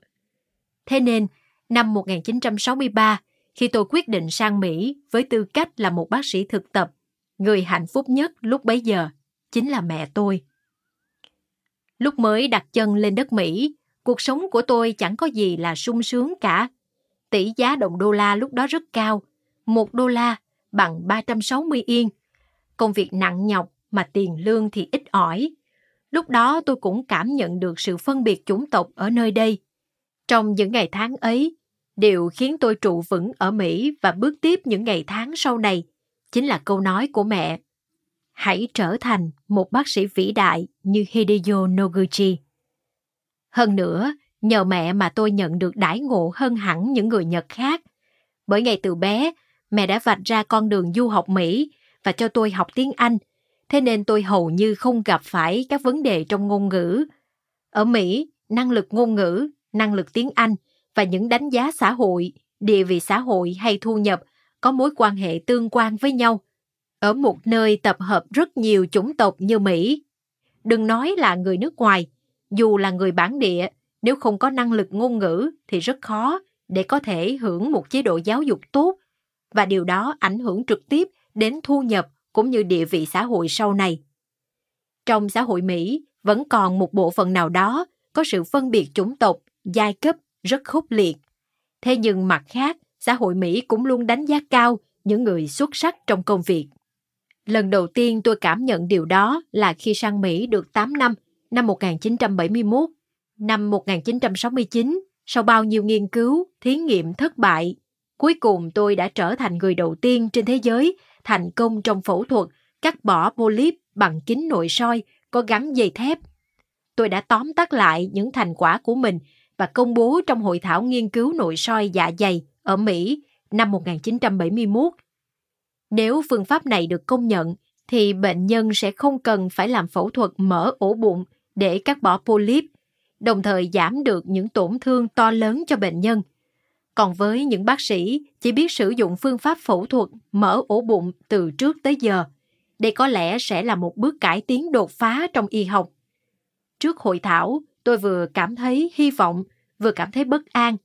Thế nên, năm 1963, khi tôi quyết định sang Mỹ với tư cách là một bác sĩ thực tập, người hạnh phúc nhất lúc bấy giờ chính là mẹ tôi. Lúc mới đặt chân lên đất Mỹ, cuộc sống của tôi chẳng có gì là sung sướng cả. Tỷ giá đồng đô la lúc đó rất cao, một đô la bằng 360 yên. Công việc nặng nhọc mà tiền lương thì ít ỏi. Lúc đó tôi cũng cảm nhận được sự phân biệt chủng tộc ở nơi đây. Trong những ngày tháng ấy, điều khiến tôi trụ vững ở Mỹ và bước tiếp những ngày tháng sau này chính là câu nói của mẹ. Hãy trở thành một bác sĩ vĩ đại như Hideo Noguchi. Hơn nữa, nhờ mẹ mà tôi nhận được đãi ngộ hơn hẳn những người Nhật khác. Bởi ngày từ bé, mẹ đã vạch ra con đường du học Mỹ và cho tôi học tiếng Anh, thế nên tôi hầu như không gặp phải các vấn đề trong ngôn ngữ. Ở Mỹ, năng lực ngôn ngữ, năng lực tiếng Anh và những đánh giá xã hội, địa vị xã hội hay thu nhập có mối quan hệ tương quan với nhau. Ở một nơi tập hợp rất nhiều chủng tộc như Mỹ, đừng nói là người nước ngoài, dù là người bản địa, nếu không có năng lực ngôn ngữ thì rất khó để có thể hưởng một chế độ giáo dục tốt và điều đó ảnh hưởng trực tiếp đến thu nhập cũng như địa vị xã hội sau này. Trong xã hội Mỹ, vẫn còn một bộ phận nào đó có sự phân biệt chủng tộc, giai cấp rất khốc liệt. Thế nhưng mặt khác, xã hội Mỹ cũng luôn đánh giá cao những người xuất sắc trong công việc. Lần đầu tiên tôi cảm nhận điều đó là khi sang Mỹ được 8 năm, năm 1971. Năm 1969, sau bao nhiêu nghiên cứu, thí nghiệm thất bại, cuối cùng tôi đã trở thành người đầu tiên trên thế giới thành công trong phẫu thuật cắt bỏ polyp bằng kính nội soi có gắn dây thép. Tôi đã tóm tắt lại những thành quả của mình và công bố trong hội thảo nghiên cứu nội soi dạ dày ở Mỹ năm 1971. Nếu phương pháp này được công nhận, thì bệnh nhân sẽ không cần phải làm phẫu thuật mở ổ bụng để cắt bỏ polyp, đồng thời giảm được những tổn thương to lớn cho bệnh nhân. Còn với những bác sĩ chỉ biết sử dụng phương pháp phẫu thuật mở ổ bụng từ trước tới giờ, đây có lẽ sẽ là một bước cải tiến đột phá trong y học. Trước hội thảo, tôi vừa cảm thấy hy vọng, vừa cảm thấy bất an.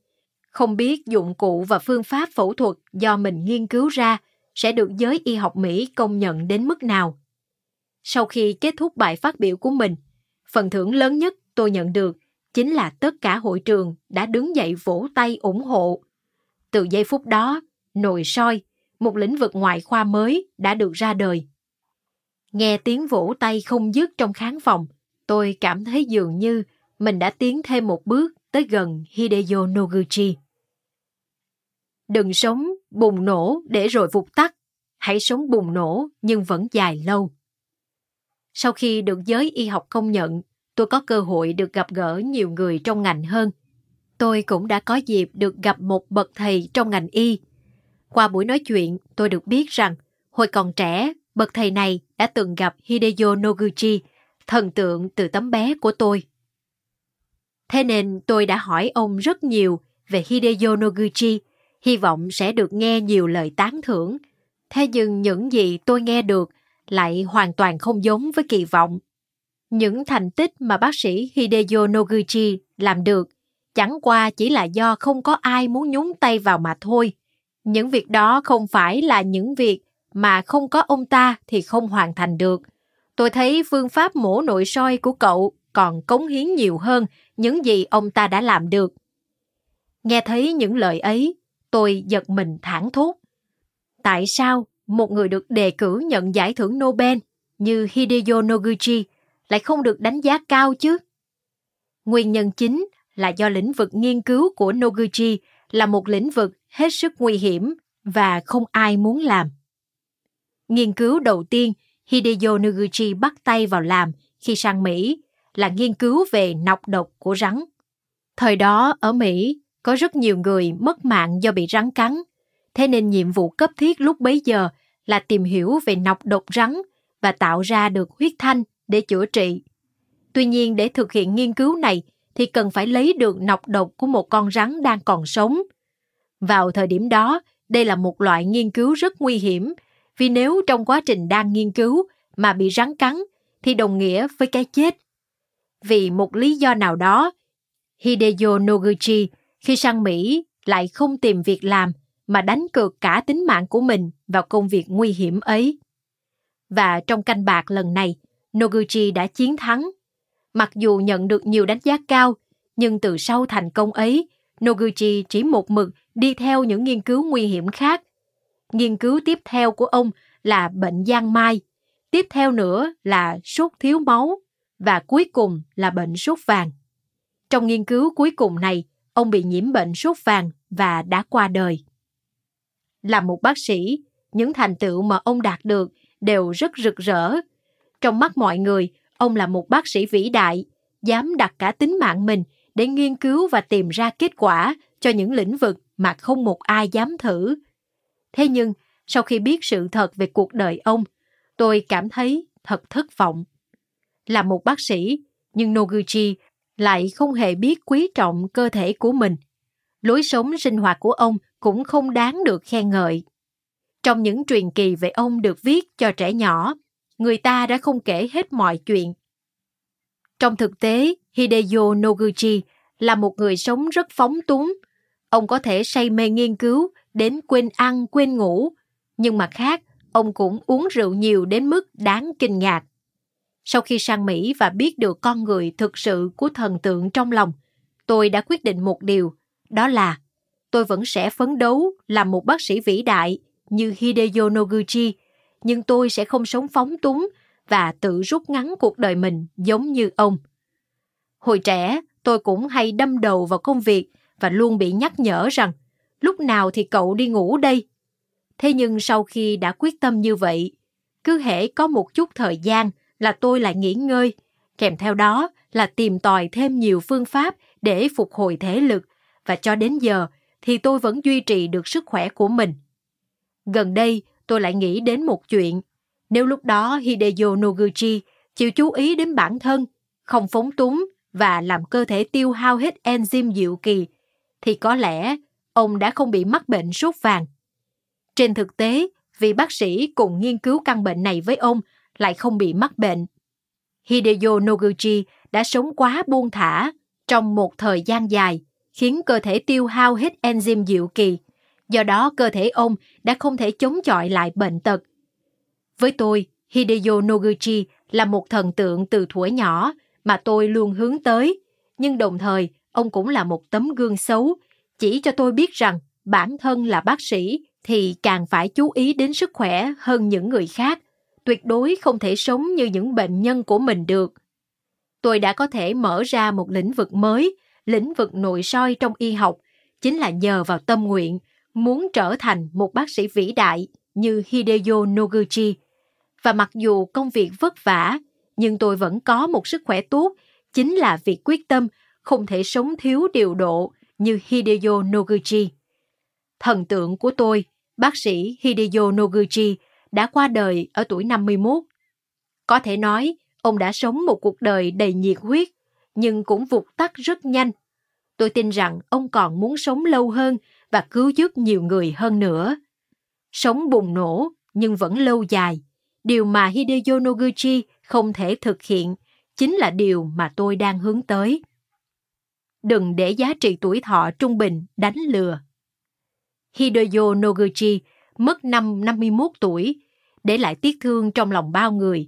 Không biết dụng cụ và phương pháp phẫu thuật do mình nghiên cứu ra sẽ được giới y học Mỹ công nhận đến mức nào. Sau khi kết thúc bài phát biểu của mình, phần thưởng lớn nhất tôi nhận được chính là tất cả hội trường đã đứng dậy vỗ tay ủng hộ. Từ giây phút đó, nội soi, một lĩnh vực ngoại khoa mới đã được ra đời. Nghe tiếng vỗ tay không dứt trong khán phòng, tôi cảm thấy dường như mình đã tiến thêm một bước tới gần Hideo Noguchi. Đừng sống bùng nổ để rồi vụt tắt, hãy sống bùng nổ nhưng vẫn dài lâu. Sau khi được giới y học công nhận, tôi có cơ hội được gặp gỡ nhiều người trong ngành hơn. Tôi cũng đã có dịp được gặp một bậc thầy trong ngành y. Qua buổi nói chuyện, tôi được biết rằng hồi còn trẻ, bậc thầy này đã từng gặp Hideo Noguchi, thần tượng từ tấm bé của tôi. Thế nên tôi đã hỏi ông rất nhiều về Hideo Noguchi, hy vọng sẽ được nghe nhiều lời tán thưởng. Thế nhưng những gì tôi nghe được lại hoàn toàn không giống với kỳ vọng. Những thành tích mà bác sĩ Hideo Noguchi làm được chẳng qua chỉ là do không có ai muốn nhúng tay vào mà thôi. Những việc đó không phải là những việc mà không có ông ta thì không hoàn thành được. Tôi thấy phương pháp mổ nội soi của cậu còn cống hiến nhiều hơn những gì ông ta đã làm được. Nghe thấy những lời ấy, tôi giật mình thẳng thốt. Tại sao một người được đề cử nhận giải thưởng Nobel như Hideo Noguchi lại không được đánh giá cao chứ? Nguyên nhân chính là do lĩnh vực nghiên cứu của Noguchi là một lĩnh vực hết sức nguy hiểm và không ai muốn làm. Nghiên cứu đầu tiên Hideo Noguchi bắt tay vào làm khi sang Mỹ là nghiên cứu về nọc độc của rắn. Thời đó ở Mỹ có rất nhiều người mất mạng do bị rắn cắn, thế nên nhiệm vụ cấp thiết lúc bấy giờ là tìm hiểu về nọc độc rắn và tạo ra được huyết thanh để chữa trị. Tuy nhiên để thực hiện nghiên cứu này thì cần phải lấy được nọc độc của một con rắn đang còn sống. Vào thời điểm đó, đây là một loại nghiên cứu rất nguy hiểm vì nếu trong quá trình đang nghiên cứu mà bị rắn cắn thì đồng nghĩa với cái chết. Vì một lý do nào đó, Hideo Noguchi khi sang Mỹ lại không tìm việc làm mà đánh cược cả tính mạng của mình vào công việc nguy hiểm ấy. Và trong canh bạc lần này, Noguchi đã chiến thắng. Mặc dù nhận được nhiều đánh giá cao, nhưng từ sau thành công ấy, Noguchi chỉ một mực đi theo những nghiên cứu nguy hiểm khác. Nghiên cứu tiếp theo của ông là bệnh giang mai, tiếp theo nữa là sốt thiếu máu và cuối cùng là bệnh sốt vàng. Trong nghiên cứu cuối cùng này, ông bị nhiễm bệnh sốt vàng và đã qua đời. Là một bác sĩ, những thành tựu mà ông đạt được đều rất rực rỡ. Trong mắt mọi người, ông là một bác sĩ vĩ đại, dám đặt cả tính mạng mình để nghiên cứu và tìm ra kết quả cho những lĩnh vực mà không một ai dám thử. Thế nhưng, sau khi biết sự thật về cuộc đời ông, tôi cảm thấy thật thất vọng. Là một bác sĩ, nhưng Noguchi lại không hề biết quý trọng cơ thể của mình. Lối sống sinh hoạt của ông cũng không đáng được khen ngợi. Trong những truyền kỳ về ông được viết cho trẻ nhỏ, người ta đã không kể hết mọi chuyện. Trong thực tế, Hideyo Noguchi là một người sống rất phóng túng. Ông có thể say mê nghiên cứu, đến quên ăn, quên ngủ. Nhưng mặt khác, ông cũng uống rượu nhiều đến mức đáng kinh ngạc. Sau khi sang Mỹ và biết được con người thực sự của thần tượng trong lòng, tôi đã quyết định một điều, đó là tôi vẫn sẽ phấn đấu làm một bác sĩ vĩ đại như Hideyo Noguchi, nhưng tôi sẽ không sống phóng túng và tự rút ngắn cuộc đời mình giống như ông. Hồi trẻ, tôi cũng hay đâm đầu vào công việc và luôn bị nhắc nhở rằng lúc nào thì cậu đi ngủ đây. Thế nhưng sau khi đã quyết tâm như vậy, cứ hễ có một chút thời gian là tôi lại nghỉ ngơi, kèm theo đó là tìm tòi thêm nhiều phương pháp để phục hồi thể lực và cho đến giờ thì tôi vẫn duy trì được sức khỏe của mình. Gần đây, tôi lại nghĩ đến một chuyện. Nếu lúc đó Hideo Noguchi chịu chú ý đến bản thân, không phóng túng và làm cơ thể tiêu hao hết enzyme diệu kỳ, thì có lẽ ông đã không bị mắc bệnh sốt vàng. Trên thực tế, vị bác sĩ cùng nghiên cứu căn bệnh này với ông lại không bị mắc bệnh. Hideo Noguchi đã sống quá buông thả trong một thời gian dài, khiến cơ thể tiêu hao hết enzyme diệu kỳ. Do đó cơ thể ông đã không thể chống chọi lại bệnh tật. Với tôi, Hideyo Noguchi là một thần tượng từ thuở nhỏ mà tôi luôn hướng tới, nhưng đồng thời ông cũng là một tấm gương xấu, chỉ cho tôi biết rằng bản thân là bác sĩ thì càng phải chú ý đến sức khỏe hơn những người khác tuyệt đối không thể sống như những bệnh nhân của mình được. Tôi đã có thể mở ra một lĩnh vực mới, lĩnh vực nội soi trong y học, chính là nhờ vào tâm nguyện, muốn trở thành một bác sĩ vĩ đại như Hideyo Noguchi. Và mặc dù công việc vất vả, nhưng tôi vẫn có một sức khỏe tốt, chính là việc quyết tâm không thể sống thiếu điều độ như Hideyo Noguchi. Thần tượng của tôi, bác sĩ Hideyo Noguchi, đã qua đời ở tuổi 51. Có thể nói, ông đã sống một cuộc đời đầy nhiệt huyết, nhưng cũng vụt tắt rất nhanh. Tôi tin rằng ông còn muốn sống lâu hơn và cứu giúp nhiều người hơn nữa. Sống bùng nổ nhưng vẫn lâu dài. Điều mà Hideo Noguchi không thể thực hiện chính là điều mà tôi đang hướng tới. Đừng để giá trị tuổi thọ trung bình đánh lừa. Hideo Noguchi mất năm 51 tuổi để lại tiếc thương trong lòng bao người.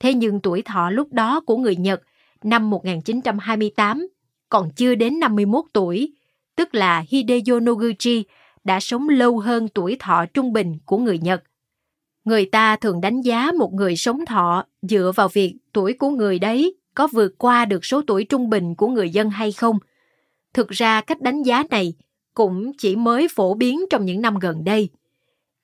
Thế nhưng tuổi thọ lúc đó của người Nhật năm 1928 còn chưa đến 51 tuổi, tức là Hideyo Noguchi đã sống lâu hơn tuổi thọ trung bình của người Nhật. Người ta thường đánh giá một người sống thọ dựa vào việc tuổi của người đấy có vượt qua được số tuổi trung bình của người dân hay không. Thực ra cách đánh giá này cũng chỉ mới phổ biến trong những năm gần đây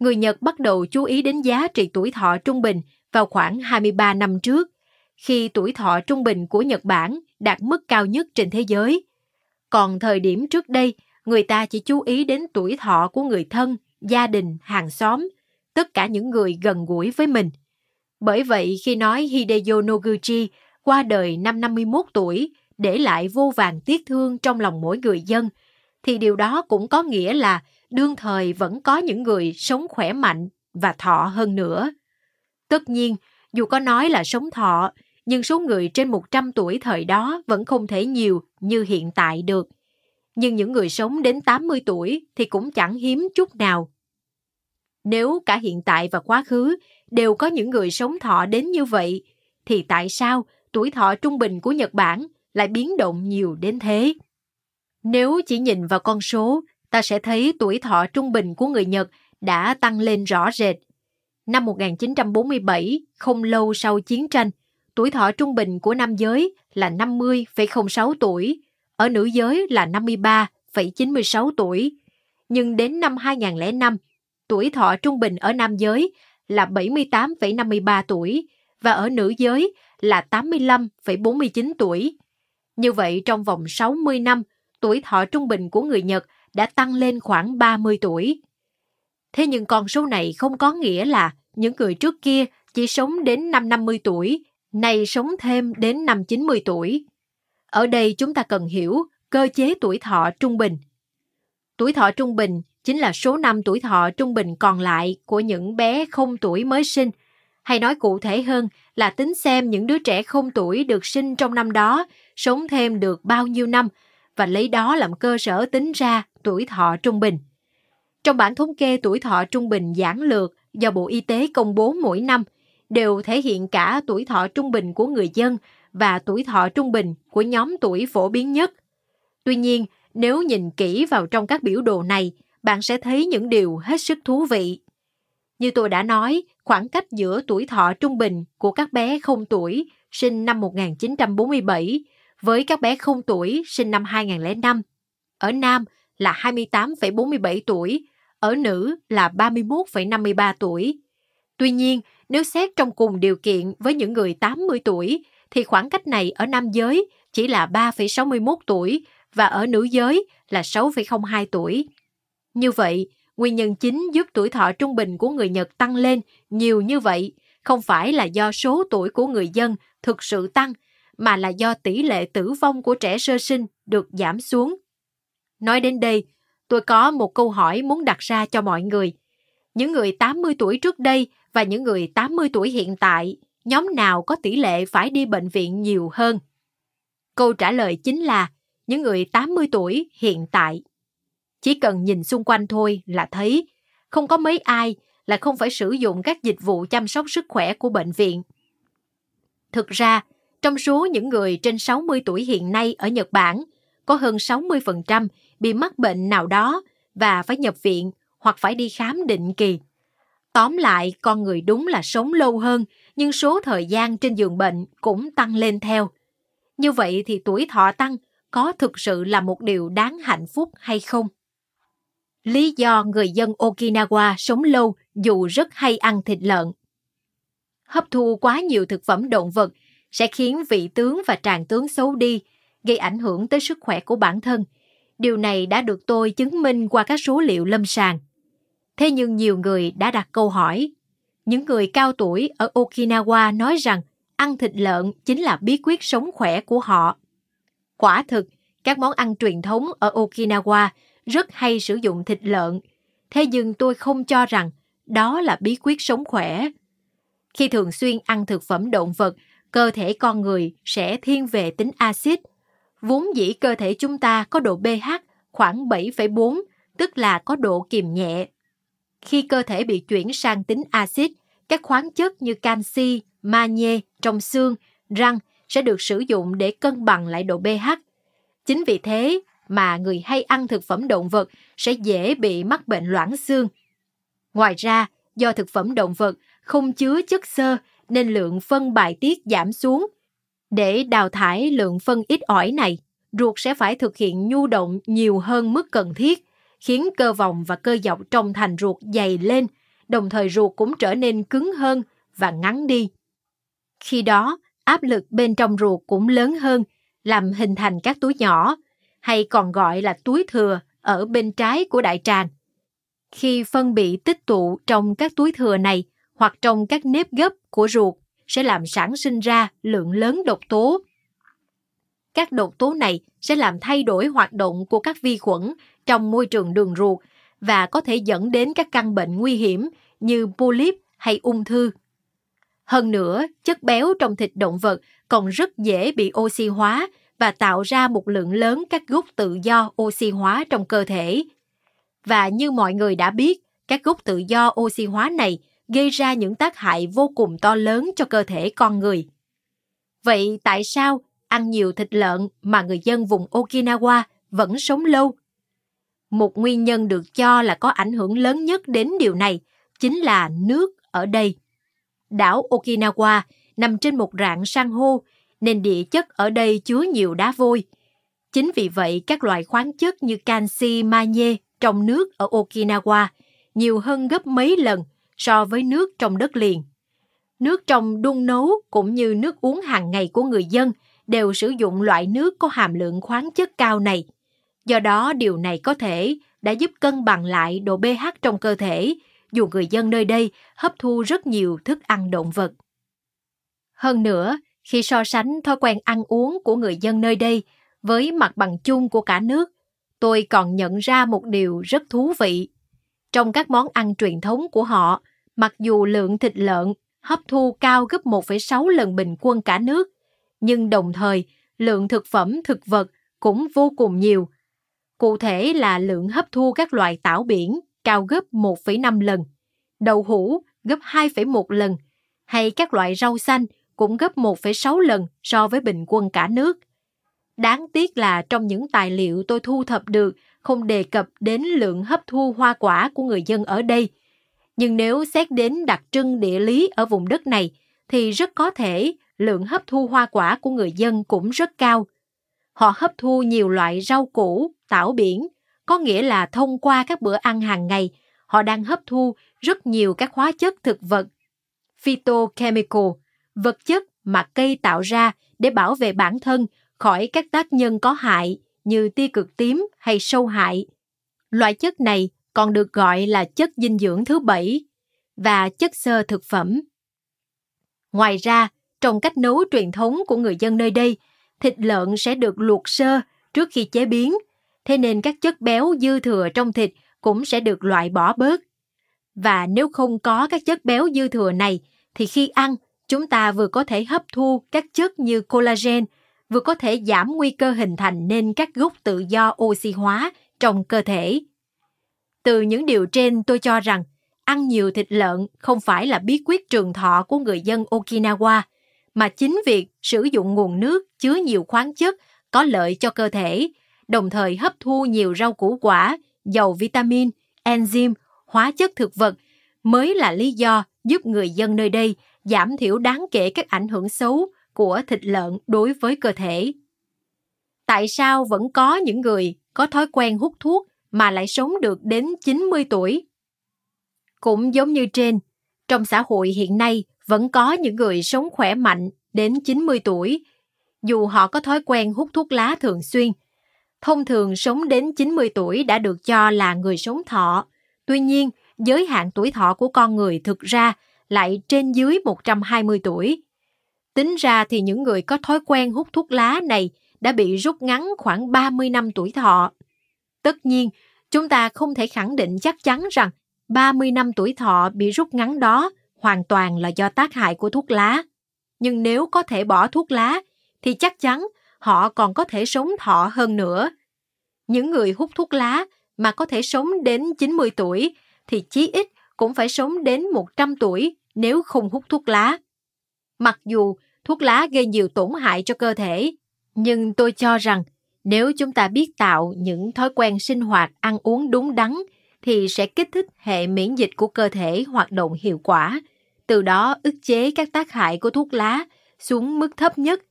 người Nhật bắt đầu chú ý đến giá trị tuổi thọ trung bình vào khoảng 23 năm trước, khi tuổi thọ trung bình của Nhật Bản đạt mức cao nhất trên thế giới. Còn thời điểm trước đây, người ta chỉ chú ý đến tuổi thọ của người thân, gia đình, hàng xóm, tất cả những người gần gũi với mình. Bởi vậy khi nói Hideyo Noguchi qua đời năm 51 tuổi, để lại vô vàng tiếc thương trong lòng mỗi người dân, thì điều đó cũng có nghĩa là đương thời vẫn có những người sống khỏe mạnh và thọ hơn nữa. Tất nhiên, dù có nói là sống thọ, nhưng số người trên 100 tuổi thời đó vẫn không thể nhiều như hiện tại được. Nhưng những người sống đến 80 tuổi thì cũng chẳng hiếm chút nào. Nếu cả hiện tại và quá khứ đều có những người sống thọ đến như vậy, thì tại sao tuổi thọ trung bình của Nhật Bản lại biến động nhiều đến thế? Nếu chỉ nhìn vào con số, ta sẽ thấy tuổi thọ trung bình của người Nhật đã tăng lên rõ rệt. Năm 1947, không lâu sau chiến tranh, tuổi thọ trung bình của nam giới là 50,06 tuổi, ở nữ giới là 53,96 tuổi. Nhưng đến năm 2005, tuổi thọ trung bình ở nam giới là 78,53 tuổi và ở nữ giới là 85,49 tuổi. Như vậy, trong vòng 60 năm, tuổi thọ trung bình của người Nhật đã tăng lên khoảng 30 tuổi. Thế nhưng con số này không có nghĩa là những người trước kia chỉ sống đến năm 50 tuổi, nay sống thêm đến năm 90 tuổi. Ở đây chúng ta cần hiểu cơ chế tuổi thọ trung bình. Tuổi thọ trung bình chính là số năm tuổi thọ trung bình còn lại của những bé không tuổi mới sinh, hay nói cụ thể hơn là tính xem những đứa trẻ không tuổi được sinh trong năm đó sống thêm được bao nhiêu năm và lấy đó làm cơ sở tính ra tuổi thọ trung bình. Trong bản thống kê tuổi thọ trung bình giản lược do Bộ Y tế công bố mỗi năm đều thể hiện cả tuổi thọ trung bình của người dân và tuổi thọ trung bình của nhóm tuổi phổ biến nhất. Tuy nhiên, nếu nhìn kỹ vào trong các biểu đồ này, bạn sẽ thấy những điều hết sức thú vị. Như tôi đã nói, khoảng cách giữa tuổi thọ trung bình của các bé không tuổi sinh năm 1947 với các bé không tuổi sinh năm 2005. Ở nam là 28,47 tuổi, ở nữ là 31,53 tuổi. Tuy nhiên, nếu xét trong cùng điều kiện với những người 80 tuổi, thì khoảng cách này ở nam giới chỉ là 3,61 tuổi và ở nữ giới là 6,02 tuổi. Như vậy, nguyên nhân chính giúp tuổi thọ trung bình của người Nhật tăng lên nhiều như vậy không phải là do số tuổi của người dân thực sự tăng, mà là do tỷ lệ tử vong của trẻ sơ sinh được giảm xuống. Nói đến đây, tôi có một câu hỏi muốn đặt ra cho mọi người. Những người 80 tuổi trước đây và những người 80 tuổi hiện tại, nhóm nào có tỷ lệ phải đi bệnh viện nhiều hơn? Câu trả lời chính là những người 80 tuổi hiện tại. Chỉ cần nhìn xung quanh thôi là thấy không có mấy ai là không phải sử dụng các dịch vụ chăm sóc sức khỏe của bệnh viện. Thực ra, trong số những người trên 60 tuổi hiện nay ở Nhật Bản, có hơn 60% bị mắc bệnh nào đó và phải nhập viện hoặc phải đi khám định kỳ. Tóm lại, con người đúng là sống lâu hơn, nhưng số thời gian trên giường bệnh cũng tăng lên theo. Như vậy thì tuổi thọ tăng có thực sự là một điều đáng hạnh phúc hay không? Lý do người dân Okinawa sống lâu dù rất hay ăn thịt lợn. Hấp thu quá nhiều thực phẩm động vật sẽ khiến vị tướng và tràng tướng xấu đi, gây ảnh hưởng tới sức khỏe của bản thân. Điều này đã được tôi chứng minh qua các số liệu lâm sàng. Thế nhưng nhiều người đã đặt câu hỏi. Những người cao tuổi ở Okinawa nói rằng ăn thịt lợn chính là bí quyết sống khỏe của họ. Quả thực, các món ăn truyền thống ở Okinawa rất hay sử dụng thịt lợn. Thế nhưng tôi không cho rằng đó là bí quyết sống khỏe. Khi thường xuyên ăn thực phẩm động vật, cơ thể con người sẽ thiên về tính axit. Vốn dĩ cơ thể chúng ta có độ pH khoảng 7,4, tức là có độ kiềm nhẹ. Khi cơ thể bị chuyển sang tính axit, các khoáng chất như canxi, magie trong xương, răng sẽ được sử dụng để cân bằng lại độ pH. Chính vì thế mà người hay ăn thực phẩm động vật sẽ dễ bị mắc bệnh loãng xương. Ngoài ra, do thực phẩm động vật không chứa chất xơ nên lượng phân bài tiết giảm xuống. Để đào thải lượng phân ít ỏi này, ruột sẽ phải thực hiện nhu động nhiều hơn mức cần thiết, khiến cơ vòng và cơ dọc trong thành ruột dày lên, đồng thời ruột cũng trở nên cứng hơn và ngắn đi. Khi đó, áp lực bên trong ruột cũng lớn hơn, làm hình thành các túi nhỏ, hay còn gọi là túi thừa ở bên trái của đại tràng. Khi phân bị tích tụ trong các túi thừa này hoặc trong các nếp gấp của ruột sẽ làm sản sinh ra lượng lớn độc tố. Các độc tố này sẽ làm thay đổi hoạt động của các vi khuẩn trong môi trường đường ruột và có thể dẫn đến các căn bệnh nguy hiểm như polyp hay ung thư. Hơn nữa, chất béo trong thịt động vật còn rất dễ bị oxy hóa và tạo ra một lượng lớn các gốc tự do oxy hóa trong cơ thể. Và như mọi người đã biết, các gốc tự do oxy hóa này gây ra những tác hại vô cùng to lớn cho cơ thể con người. Vậy tại sao ăn nhiều thịt lợn mà người dân vùng Okinawa vẫn sống lâu? Một nguyên nhân được cho là có ảnh hưởng lớn nhất đến điều này chính là nước ở đây. Đảo Okinawa nằm trên một rạn san hô nên địa chất ở đây chứa nhiều đá vôi. Chính vì vậy, các loại khoáng chất như canxi, magie trong nước ở Okinawa nhiều hơn gấp mấy lần so với nước trong đất liền. Nước trong đun nấu cũng như nước uống hàng ngày của người dân đều sử dụng loại nước có hàm lượng khoáng chất cao này. Do đó, điều này có thể đã giúp cân bằng lại độ pH trong cơ thể, dù người dân nơi đây hấp thu rất nhiều thức ăn động vật. Hơn nữa, khi so sánh thói quen ăn uống của người dân nơi đây với mặt bằng chung của cả nước, tôi còn nhận ra một điều rất thú vị. Trong các món ăn truyền thống của họ, mặc dù lượng thịt lợn hấp thu cao gấp 1,6 lần bình quân cả nước, nhưng đồng thời lượng thực phẩm thực vật cũng vô cùng nhiều. Cụ thể là lượng hấp thu các loại tảo biển cao gấp 1,5 lần, đậu hũ gấp 2,1 lần, hay các loại rau xanh cũng gấp 1,6 lần so với bình quân cả nước. Đáng tiếc là trong những tài liệu tôi thu thập được không đề cập đến lượng hấp thu hoa quả của người dân ở đây. Nhưng nếu xét đến đặc trưng địa lý ở vùng đất này, thì rất có thể lượng hấp thu hoa quả của người dân cũng rất cao. Họ hấp thu nhiều loại rau củ, tảo biển, có nghĩa là thông qua các bữa ăn hàng ngày, họ đang hấp thu rất nhiều các hóa chất thực vật, phytochemical, vật chất mà cây tạo ra để bảo vệ bản thân khỏi các tác nhân có hại như tia cực tím hay sâu hại. Loại chất này còn được gọi là chất dinh dưỡng thứ bảy và chất xơ thực phẩm. Ngoài ra, trong cách nấu truyền thống của người dân nơi đây, thịt lợn sẽ được luộc sơ trước khi chế biến, thế nên các chất béo dư thừa trong thịt cũng sẽ được loại bỏ bớt. Và nếu không có các chất béo dư thừa này, thì khi ăn, chúng ta vừa có thể hấp thu các chất như collagen, vừa có thể giảm nguy cơ hình thành nên các gốc tự do oxy hóa trong cơ thể. Từ những điều trên tôi cho rằng ăn nhiều thịt lợn không phải là bí quyết trường thọ của người dân Okinawa, mà chính việc sử dụng nguồn nước chứa nhiều khoáng chất có lợi cho cơ thể, đồng thời hấp thu nhiều rau củ quả, giàu vitamin, enzyme, hóa chất thực vật mới là lý do giúp người dân nơi đây giảm thiểu đáng kể các ảnh hưởng xấu của thịt lợn đối với cơ thể. Tại sao vẫn có những người có thói quen hút thuốc mà lại sống được đến 90 tuổi? Cũng giống như trên, trong xã hội hiện nay vẫn có những người sống khỏe mạnh đến 90 tuổi, dù họ có thói quen hút thuốc lá thường xuyên. Thông thường sống đến 90 tuổi đã được cho là người sống thọ. Tuy nhiên, giới hạn tuổi thọ của con người thực ra lại trên dưới 120 tuổi. Tính ra thì những người có thói quen hút thuốc lá này đã bị rút ngắn khoảng 30 năm tuổi thọ. Tất nhiên, chúng ta không thể khẳng định chắc chắn rằng 30 năm tuổi thọ bị rút ngắn đó hoàn toàn là do tác hại của thuốc lá. Nhưng nếu có thể bỏ thuốc lá, thì chắc chắn họ còn có thể sống thọ hơn nữa. Những người hút thuốc lá mà có thể sống đến 90 tuổi thì chí ít cũng phải sống đến 100 tuổi nếu không hút thuốc lá. Mặc dù thuốc lá gây nhiều tổn hại cho cơ thể, nhưng tôi cho rằng nếu chúng ta biết tạo những thói quen sinh hoạt ăn uống đúng đắn thì sẽ kích thích hệ miễn dịch của cơ thể hoạt động hiệu quả, từ đó ức chế các tác hại của thuốc lá xuống mức thấp nhất.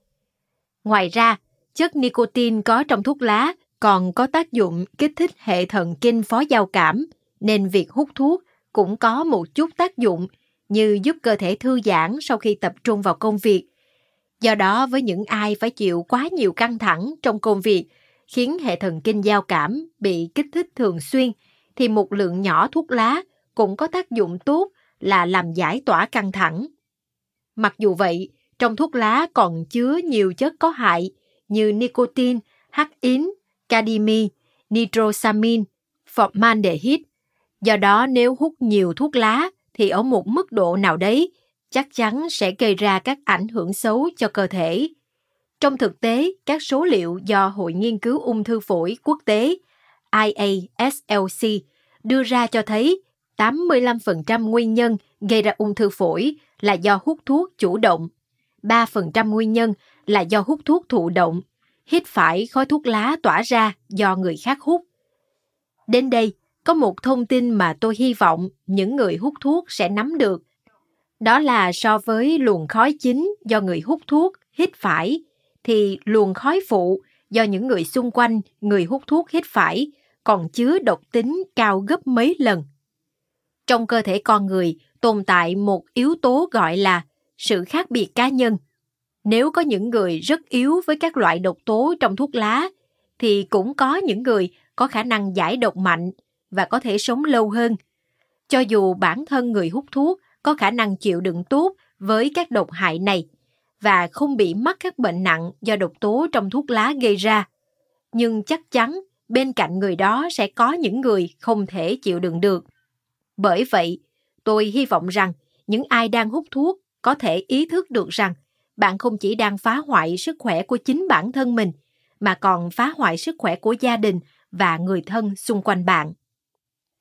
Ngoài ra, chất nicotine có trong thuốc lá còn có tác dụng kích thích hệ thần kinh phó giao cảm, nên việc hút thuốc cũng có một chút tác dụng như giúp cơ thể thư giãn sau khi tập trung vào công việc. Do đó với những ai phải chịu quá nhiều căng thẳng trong công việc, khiến hệ thần kinh giao cảm bị kích thích thường xuyên, thì một lượng nhỏ thuốc lá cũng có tác dụng tốt là làm giải tỏa căng thẳng. Mặc dù vậy, trong thuốc lá còn chứa nhiều chất có hại như nicotine, hắc ín, cadimi, nitrosamin, formaldehyde. Do đó nếu hút nhiều thuốc lá thì ở một mức độ nào đấy chắc chắn sẽ gây ra các ảnh hưởng xấu cho cơ thể. Trong thực tế, các số liệu do Hội Nghiên cứu Ung thư phổi quốc tế IASLC đưa ra cho thấy 85% nguyên nhân gây ra ung thư phổi là do hút thuốc chủ động, 3% nguyên nhân là do hút thuốc thụ động, hít phải khói thuốc lá tỏa ra do người khác hút. Đến đây, có một thông tin mà tôi hy vọng những người hút thuốc sẽ nắm được. Đó là so với luồng khói chính do người hút thuốc hít phải, thì luồng khói phụ do những người xung quanh người hút thuốc hít phải còn chứa độc tính cao gấp mấy lần. Trong cơ thể con người tồn tại một yếu tố gọi là sự khác biệt cá nhân. Nếu có những người rất yếu với các loại độc tố trong thuốc lá, thì cũng có những người có khả năng giải độc mạnh và có thể sống lâu hơn. Cho dù bản thân người hút thuốc có khả năng chịu đựng tốt với các độc hại này và không bị mắc các bệnh nặng do độc tố trong thuốc lá gây ra. Nhưng chắc chắn bên cạnh người đó sẽ có những người không thể chịu đựng được. Bởi vậy, tôi hy vọng rằng những ai đang hút thuốc có thể ý thức được rằng bạn không chỉ đang phá hoại sức khỏe của chính bản thân mình, mà còn phá hoại sức khỏe của gia đình và người thân xung quanh bạn.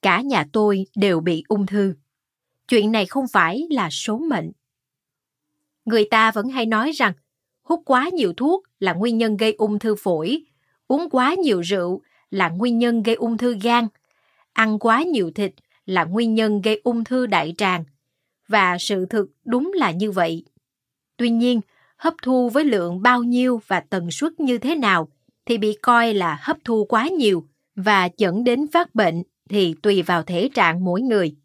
Cả nhà tôi đều bị ung thư. Chuyện này không phải là số mệnh. Người ta vẫn hay nói rằng hút quá nhiều thuốc là nguyên nhân gây ung thư phổi, uống quá nhiều rượu là nguyên nhân gây ung thư gan, ăn quá nhiều thịt là nguyên nhân gây ung thư đại tràng. Và sự thực đúng là như vậy. Tuy nhiên, hấp thu với lượng bao nhiêu và tần suất như thế nào thì bị coi là hấp thu quá nhiều và dẫn đến phát bệnh thì tùy vào thể trạng mỗi người.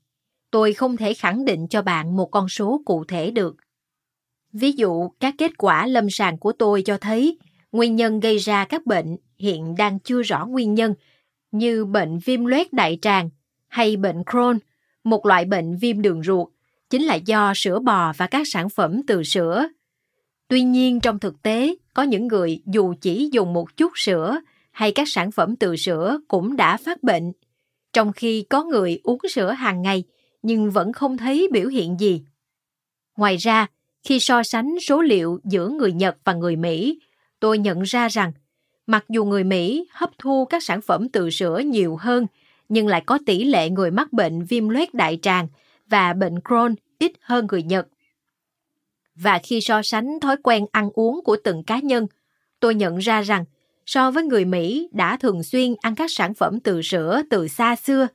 Tôi không thể khẳng định cho bạn một con số cụ thể được. Ví dụ, các kết quả lâm sàng của tôi cho thấy nguyên nhân gây ra các bệnh hiện đang chưa rõ nguyên nhân như bệnh viêm loét đại tràng hay bệnh Crohn, một loại bệnh viêm đường ruột, chính là do sữa bò và các sản phẩm từ sữa. Tuy nhiên trong thực tế, có những người dù chỉ dùng một chút sữa hay các sản phẩm từ sữa cũng đã phát bệnh, trong khi có người uống sữa hàng ngày nhưng vẫn không thấy biểu hiện gì. Ngoài ra, khi so sánh số liệu giữa người Nhật và người Mỹ, tôi nhận ra rằng mặc dù người Mỹ hấp thu các sản phẩm từ sữa nhiều hơn, nhưng lại có tỷ lệ người mắc bệnh viêm loét đại tràng và bệnh Crohn ít hơn người Nhật. Và khi so sánh thói quen ăn uống của từng cá nhân, tôi nhận ra rằng so với người Mỹ đã thường xuyên ăn các sản phẩm từ sữa từ xa xưa,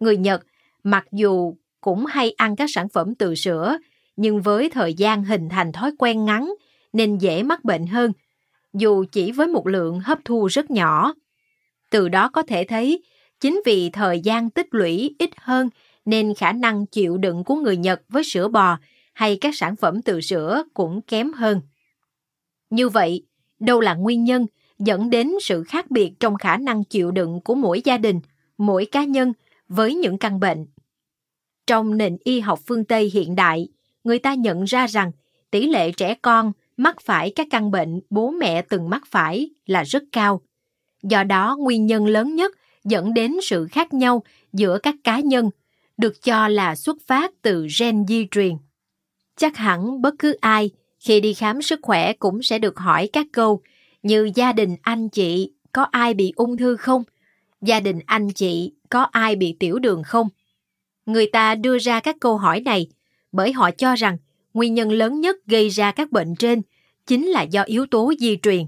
người Nhật mặc dù cũng hay ăn các sản phẩm từ sữa, nhưng với thời gian hình thành thói quen ngắn nên dễ mắc bệnh hơn, dù chỉ với một lượng hấp thu rất nhỏ. Từ đó có thể thấy, chính vì thời gian tích lũy ít hơn nên khả năng chịu đựng của người Nhật với sữa bò hay các sản phẩm từ sữa cũng kém hơn. Như vậy, đâu là nguyên nhân dẫn đến sự khác biệt trong khả năng chịu đựng của mỗi gia đình, mỗi cá nhân với những căn bệnh? Trong nền y học phương Tây hiện đại, người ta nhận ra rằng tỷ lệ trẻ con mắc phải các căn bệnh bố mẹ từng mắc phải là rất cao. Do đó, nguyên nhân lớn nhất dẫn đến sự khác nhau giữa các cá nhân được cho là xuất phát từ gen di truyền. Chắc hẳn bất cứ ai khi đi khám sức khỏe cũng sẽ được hỏi các câu như gia đình anh chị có ai bị ung thư không? Gia đình anh chị có ai bị tiểu đường không? Người ta đưa ra các câu hỏi này bởi họ cho rằng nguyên nhân lớn nhất gây ra các bệnh trên chính là do yếu tố di truyền.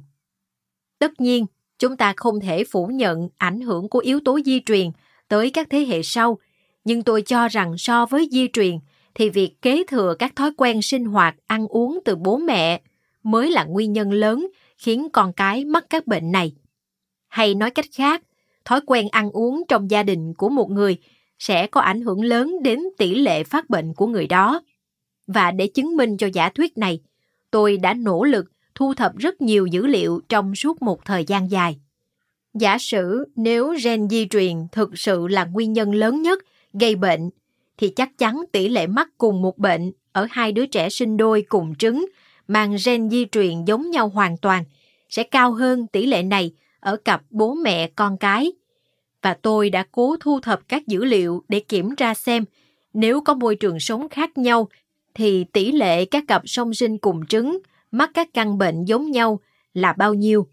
Tất nhiên, chúng ta không thể phủ nhận ảnh hưởng của yếu tố di truyền tới các thế hệ sau, nhưng tôi cho rằng so với di truyền thì việc kế thừa các thói quen sinh hoạt ăn uống từ bố mẹ mới là nguyên nhân lớn khiến con cái mắc các bệnh này. Hay nói cách khác, thói quen ăn uống trong gia đình của một người sẽ có ảnh hưởng lớn đến tỷ lệ phát bệnh của người đó. Và để chứng minh cho giả thuyết này, tôi đã nỗ lực thu thập rất nhiều dữ liệu trong suốt một thời gian dài. Giả sử nếu gen di truyền thực sự là nguyên nhân lớn nhất gây bệnh, thì chắc chắn tỷ lệ mắc cùng một bệnh ở hai đứa trẻ sinh đôi cùng trứng mang gen di truyền giống nhau hoàn toàn sẽ cao hơn tỷ lệ này ở cặp bố mẹ con cái. Và tôi đã cố thu thập các dữ liệu để kiểm tra xem nếu có môi trường sống khác nhau thì tỷ lệ các cặp song sinh cùng trứng mắc các căn bệnh giống nhau là bao nhiêu.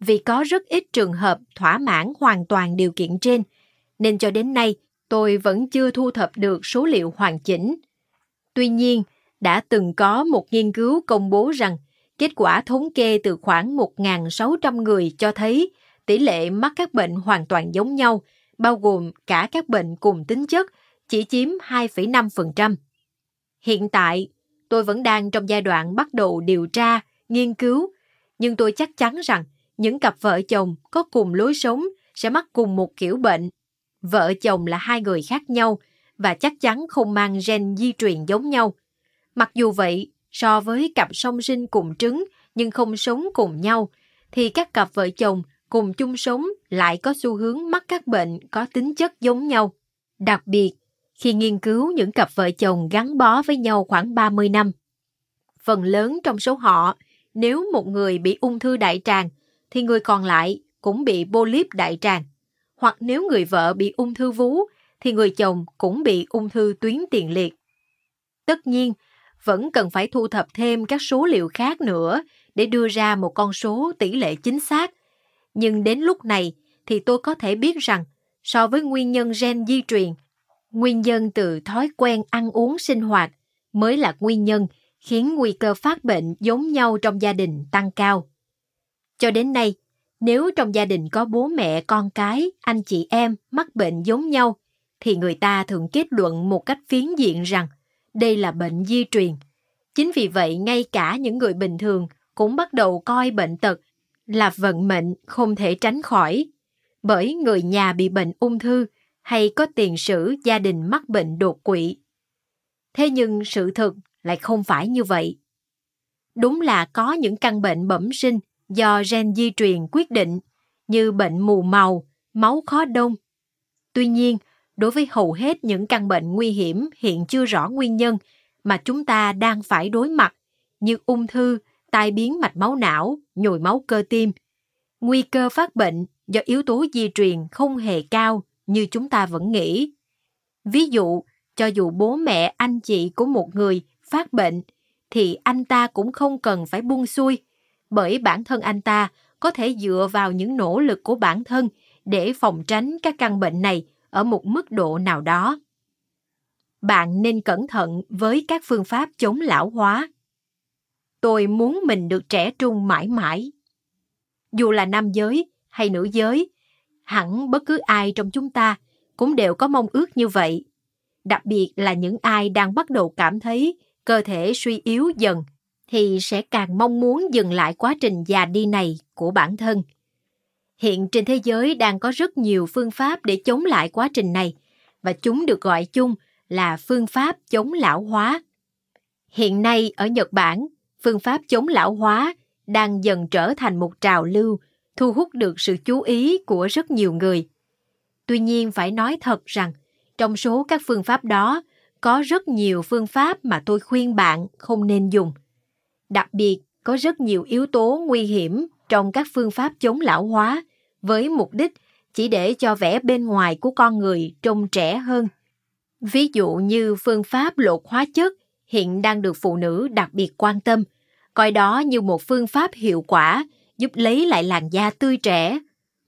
Vì có rất ít trường hợp thỏa mãn hoàn toàn điều kiện trên, nên cho đến nay tôi vẫn chưa thu thập được số liệu hoàn chỉnh. Tuy nhiên, đã từng có một nghiên cứu công bố rằng kết quả thống kê từ khoảng 1.600 người cho thấy tỷ lệ mắc các bệnh hoàn toàn giống nhau, bao gồm cả các bệnh cùng tính chất, chỉ chiếm 2,5%. Hiện tại, tôi vẫn đang trong giai đoạn bắt đầu điều tra, nghiên cứu, nhưng tôi chắc chắn rằng những cặp vợ chồng có cùng lối sống sẽ mắc cùng một kiểu bệnh. Vợ chồng là hai người khác nhau và chắc chắn không mang gen di truyền giống nhau. Mặc dù vậy, so với cặp song sinh cùng trứng nhưng không sống cùng nhau, thì các cặp vợ chồng cùng chung sống lại có xu hướng mắc các bệnh có tính chất giống nhau. Đặc biệt, khi nghiên cứu những cặp vợ chồng gắn bó với nhau khoảng 30 năm. Phần lớn trong số họ, nếu một người bị ung thư đại tràng, thì người còn lại cũng bị polyp đại tràng. Hoặc nếu người vợ bị ung thư vú, thì người chồng cũng bị ung thư tuyến tiền liệt. Tất nhiên, vẫn cần phải thu thập thêm các số liệu khác nữa để đưa ra một con số tỷ lệ chính xác. Nhưng đến lúc này thì tôi có thể biết rằng so với nguyên nhân gen di truyền, nguyên nhân từ thói quen ăn uống sinh hoạt mới là nguyên nhân khiến nguy cơ phát bệnh giống nhau trong gia đình tăng cao. Cho đến nay, nếu trong gia đình có bố mẹ, con cái, anh chị em mắc bệnh giống nhau, thì người ta thường kết luận một cách phiến diện rằng đây là bệnh di truyền. Chính vì vậy, ngay cả những người bình thường cũng bắt đầu coi bệnh tật là vận mệnh không thể tránh khỏi. Bởi người nhà bị bệnh ung thư hay có tiền sử gia đình mắc bệnh đột quỵ. Thế nhưng sự thực lại không phải như vậy. Đúng là có những căn bệnh bẩm sinh do gen di truyền quyết định như bệnh mù màu, máu khó đông. Tuy nhiên, đối với hầu hết những căn bệnh nguy hiểm hiện chưa rõ nguyên nhân mà chúng ta đang phải đối mặt như ung thư, tai biến mạch máu não, nhồi máu cơ tim, nguy cơ phát bệnh do yếu tố di truyền không hề cao như chúng ta vẫn nghĩ. Ví dụ, cho dù bố mẹ anh chị của một người phát bệnh thì anh ta cũng không cần phải buông xuôi bởi bản thân anh ta có thể dựa vào những nỗ lực của bản thân để phòng tránh các căn bệnh này ở một mức độ nào đó. Bạn nên cẩn thận với các phương pháp chống lão hóa. Tôi muốn mình được trẻ trung mãi mãi. Dù là nam giới hay nữ giới, hẳn bất cứ ai trong chúng ta cũng đều có mong ước như vậy. Đặc biệt là những ai đang bắt đầu cảm thấy cơ thể suy yếu dần thì sẽ càng mong muốn dừng lại quá trình già đi này của bản thân. Hiện trên thế giới đang có rất nhiều phương pháp để chống lại quá trình này và chúng được gọi chung là phương pháp chống lão hóa. Hiện nay ở Nhật Bản, phương pháp chống lão hóa đang dần trở thành một trào lưu, thu hút được sự chú ý của rất nhiều người. Tuy nhiên phải nói thật rằng, trong số các phương pháp đó, có rất nhiều phương pháp mà tôi khuyên bạn không nên dùng. Đặc biệt, có rất nhiều yếu tố nguy hiểm trong các phương pháp chống lão hóa với mục đích chỉ để cho vẻ bên ngoài của con người trông trẻ hơn. Ví dụ như phương pháp lột hóa chất hiện đang được phụ nữ đặc biệt quan tâm, coi đó như một phương pháp hiệu quả giúp lấy lại làn da tươi trẻ.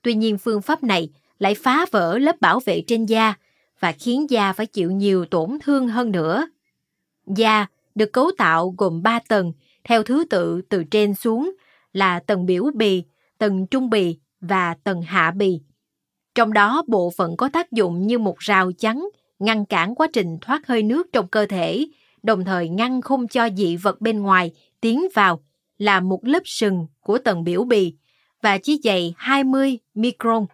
Tuy nhiên phương pháp này lại phá vỡ lớp bảo vệ trên da và khiến da phải chịu nhiều tổn thương hơn nữa. Da được cấu tạo gồm 3 tầng theo thứ tự từ trên xuống là tầng biểu bì, tầng trung bì và tầng hạ bì. Trong đó bộ phận có tác dụng như một rào chắn ngăn cản quá trình thoát hơi nước trong cơ thể, đồng thời ngăn không cho dị vật bên ngoài tiến vào là một lớp sừng của tầng biểu bì và chỉ dày 20 micron.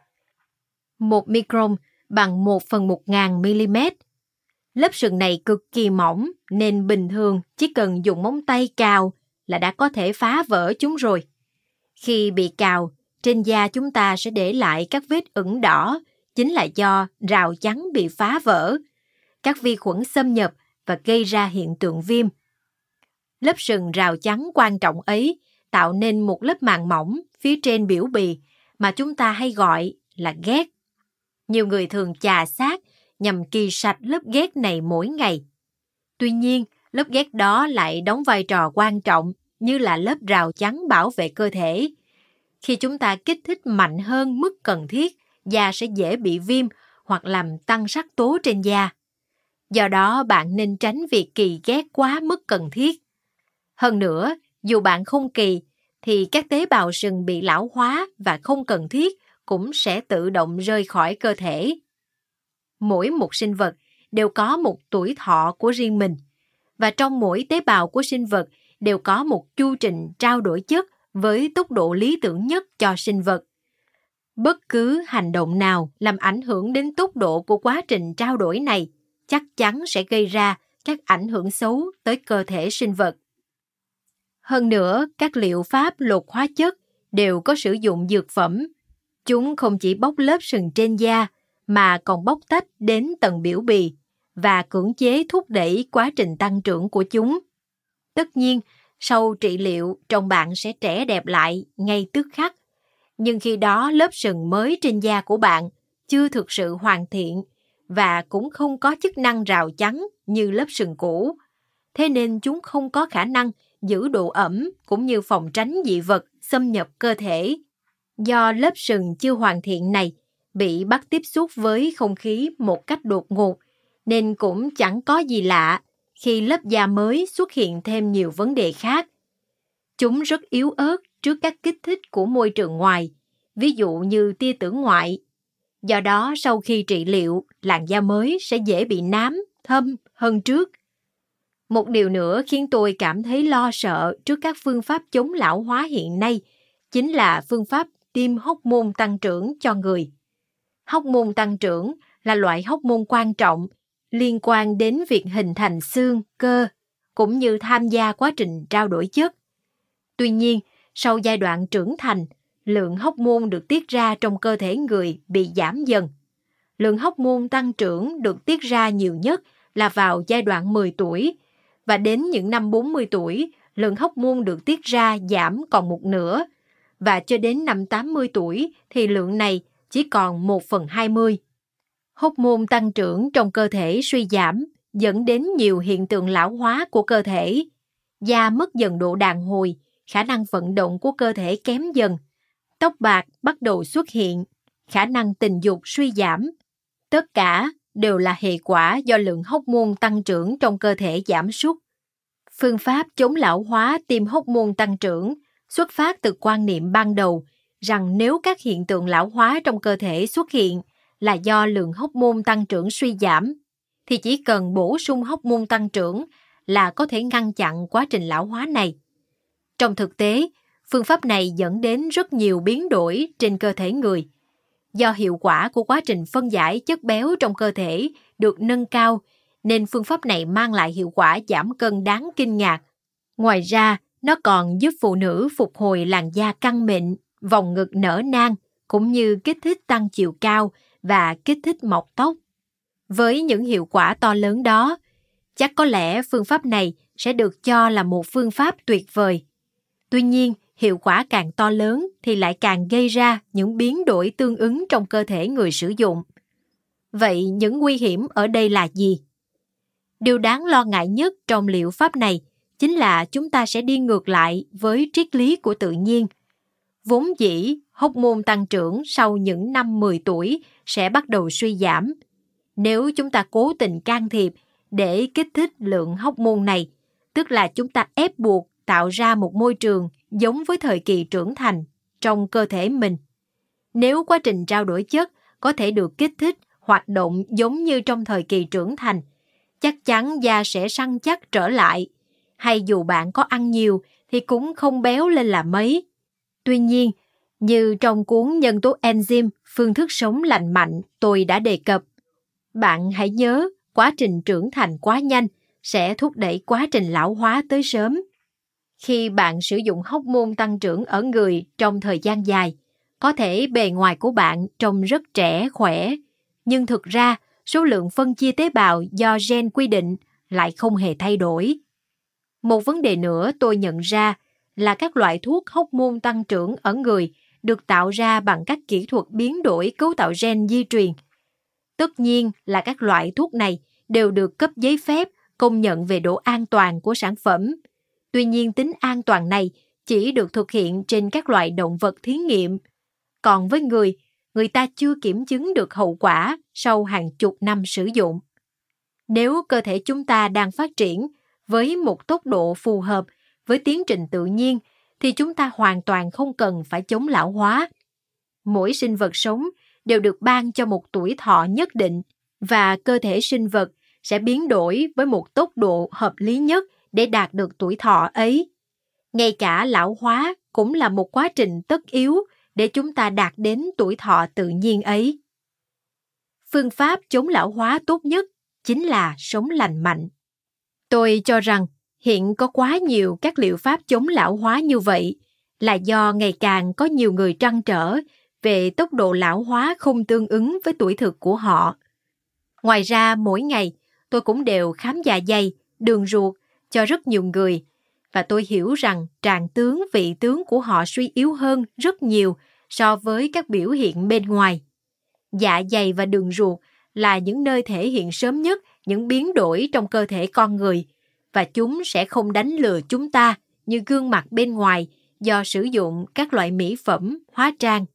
Một micron bằng 1 phần 1 ngàn mm. Lớp sừng này cực kỳ mỏng nên bình thường chỉ cần dùng móng tay cào là đã có thể phá vỡ chúng rồi. Khi bị cào, trên da chúng ta sẽ để lại các vết ửng đỏ, chính là do rào chắn bị phá vỡ. Các vi khuẩn xâm nhập và gây ra hiện tượng viêm. Lớp sừng rào chắn quan trọng ấy tạo nên một lớp màng mỏng phía trên biểu bì mà chúng ta hay gọi là ghét. Nhiều người thường chà sát nhằm kỳ sạch lớp ghét này mỗi ngày. Tuy nhiên, lớp ghét đó lại đóng vai trò quan trọng như là lớp rào chắn bảo vệ cơ thể. Khi chúng ta kích thích mạnh hơn mức cần thiết, da sẽ dễ bị viêm hoặc làm tăng sắc tố trên da. Do đó, bạn nên tránh việc kỳ ghét quá mức cần thiết. Hơn nữa, dù bạn không kỳ, thì các tế bào sừng bị lão hóa và không cần thiết cũng sẽ tự động rơi khỏi cơ thể. Mỗi một sinh vật đều có một tuổi thọ của riêng mình và trong mỗi tế bào của sinh vật đều có một chu trình trao đổi chất với tốc độ lý tưởng nhất cho sinh vật. Bất cứ hành động nào làm ảnh hưởng đến tốc độ của quá trình trao đổi này chắc chắn sẽ gây ra các ảnh hưởng xấu tới cơ thể sinh vật. Hơn nữa, các liệu pháp lột hóa chất đều có sử dụng dược phẩm. Chúng không chỉ bóc lớp sừng trên da, mà còn bóc tách đến tầng biểu bì và cưỡng chế thúc đẩy quá trình tăng trưởng của chúng. Tất nhiên, sau trị liệu, trông bạn sẽ trẻ đẹp lại ngay tức khắc. Nhưng khi đó lớp sừng mới trên da của bạn chưa thực sự hoàn thiện và cũng không có chức năng rào chắn như lớp sừng cũ. Thế nên chúng không có khả năng giữ độ ẩm cũng như phòng tránh dị vật xâm nhập cơ thể. Do lớp sừng chưa hoàn thiện này bị bắt tiếp xúc với không khí một cách đột ngột, nên cũng chẳng có gì lạ khi lớp da mới xuất hiện thêm nhiều vấn đề khác. Chúng rất yếu ớt trước các kích thích của môi trường ngoài, ví dụ như tia tử ngoại. Do đó, sau khi trị liệu, làn da mới sẽ dễ bị nám, thâm hơn trước. Một điều nữa khiến tôi cảm thấy lo sợ trước các phương pháp chống lão hóa hiện nay chính là phương pháp tiêm hóc môn tăng trưởng cho người. Hóc môn tăng trưởng là loại hóc môn quan trọng liên quan đến việc hình thành xương, cơ, cũng như tham gia quá trình trao đổi chất. Tuy nhiên, sau giai đoạn trưởng thành, lượng hóc môn được tiết ra trong cơ thể người bị giảm dần. Lượng hóc môn tăng trưởng được tiết ra nhiều nhất là vào giai đoạn 10 tuổi và đến những năm 40 tuổi, lượng hóc môn được tiết ra giảm còn một nửa và cho đến năm 80 tuổi thì lượng này chỉ còn 1 phần 20. Hóc môn tăng trưởng trong cơ thể suy giảm dẫn đến nhiều hiện tượng lão hóa của cơ thể. Da mất dần độ đàn hồi, khả năng vận động của cơ thể kém dần. Tóc bạc bắt đầu xuất hiện, khả năng tình dục suy giảm. Tất cả đều là hệ quả do lượng hóc môn tăng trưởng trong cơ thể giảm sút. Phương pháp chống lão hóa tiêm hóc môn tăng trưởng xuất phát từ quan niệm ban đầu rằng nếu các hiện tượng lão hóa trong cơ thể xuất hiện là do lượng hóc môn tăng trưởng suy giảm, thì chỉ cần bổ sung hóc môn tăng trưởng là có thể ngăn chặn quá trình lão hóa này. Trong thực tế, phương pháp này dẫn đến rất nhiều biến đổi trên cơ thể người. Do hiệu quả của quá trình phân giải chất béo trong cơ thể được nâng cao, nên phương pháp này mang lại hiệu quả giảm cân đáng kinh ngạc. Ngoài ra, nó còn giúp phụ nữ phục hồi làn da căng mịn, vòng ngực nở nang, cũng như kích thích tăng chiều cao và kích thích mọc tóc. Với những hiệu quả to lớn đó, chắc có lẽ phương pháp này sẽ được cho là một phương pháp tuyệt vời. Tuy nhiên, hiệu quả càng to lớn thì lại càng gây ra những biến đổi tương ứng trong cơ thể người sử dụng. Vậy những nguy hiểm ở đây là gì? Điều đáng lo ngại nhất trong liệu pháp này chính là chúng ta sẽ đi ngược lại với triết lý của tự nhiên. Vốn dĩ, hóc môn tăng trưởng sau những năm 10 tuổi sẽ bắt đầu suy giảm. Nếu chúng ta cố tình can thiệp để kích thích lượng hóc môn này, tức là chúng ta ép buộc tạo ra một môi trường giống với thời kỳ trưởng thành trong cơ thể mình. Nếu quá trình trao đổi chất có thể được kích thích hoạt động giống như trong thời kỳ trưởng thành, chắc chắn da sẽ săn chắc trở lại. Hay dù bạn có ăn nhiều thì cũng không béo lên là mấy. Tuy nhiên, như trong cuốn Nhân tố enzyme, phương thức sống lành mạnh tôi đã đề cập. Bạn hãy nhớ, quá trình trưởng thành quá nhanh sẽ thúc đẩy quá trình lão hóa tới sớm. Khi bạn sử dụng hóc môn tăng trưởng ở người trong thời gian dài, có thể bề ngoài của bạn trông rất trẻ, khỏe, nhưng thực ra số lượng phân chia tế bào do gen quy định lại không hề thay đổi. Một vấn đề nữa tôi nhận ra là các loại thuốc hóc môn tăng trưởng ở người được tạo ra bằng các kỹ thuật biến đổi cấu tạo gen di truyền. Tất nhiên là các loại thuốc này đều được cấp giấy phép công nhận về độ an toàn của sản phẩm. Tuy nhiên tính an toàn này chỉ được thực hiện trên các loại động vật thí nghiệm. Còn với người, người ta chưa kiểm chứng được hậu quả sau hàng chục năm sử dụng. Nếu cơ thể chúng ta đang phát triển với một tốc độ phù hợp với tiến trình tự nhiên thì chúng ta hoàn toàn không cần phải chống lão hóa. Mỗi sinh vật sống đều được ban cho một tuổi thọ nhất định và cơ thể sinh vật sẽ biến đổi với một tốc độ hợp lý nhất để đạt được tuổi thọ ấy. Ngay cả lão hóa cũng là một quá trình tất yếu để chúng ta đạt đến tuổi thọ tự nhiên ấy. Phương pháp chống lão hóa tốt nhất chính là sống lành mạnh. Tôi cho rằng hiện có quá nhiều các liệu pháp chống lão hóa như vậy là do ngày càng có nhiều người trăn trở về tốc độ lão hóa không tương ứng với tuổi thực của họ. Ngoài ra mỗi ngày tôi cũng đều khám dạ dày, đường ruột cho rất nhiều người và tôi hiểu rằng tràng tướng vị tướng của họ suy yếu hơn rất nhiều so với các biểu hiện bên ngoài. Dạ dày và đường ruột là những nơi thể hiện sớm nhất những biến đổi trong cơ thể con người và chúng sẽ không đánh lừa chúng ta như gương mặt bên ngoài do sử dụng các loại mỹ phẩm, hóa trang.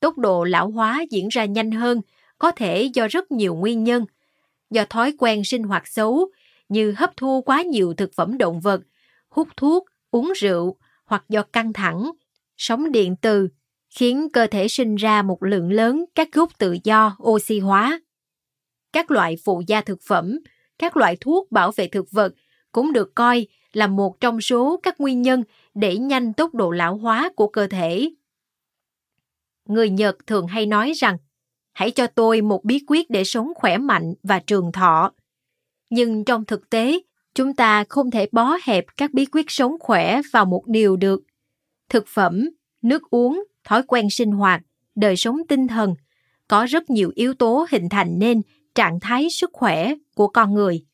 Tốc độ lão hóa diễn ra nhanh hơn có thể do rất nhiều nguyên nhân, do thói quen sinh hoạt xấu như hấp thu quá nhiều thực phẩm động vật, hút thuốc, uống rượu hoặc do căng thẳng, sóng điện từ, khiến cơ thể sinh ra một lượng lớn các gốc tự do oxy hóa. Các loại phụ gia thực phẩm, các loại thuốc bảo vệ thực vật cũng được coi là một trong số các nguyên nhân để nhanh tốc độ lão hóa của cơ thể. Người Nhật thường hay nói rằng, hãy cho tôi một bí quyết để sống khỏe mạnh và trường thọ. Nhưng trong thực tế, chúng ta không thể bó hẹp các bí quyết sống khỏe vào một điều được. Thực phẩm, nước uống, thói quen sinh hoạt, đời sống tinh thần, có rất nhiều yếu tố hình thành nên trạng thái sức khỏe của con người.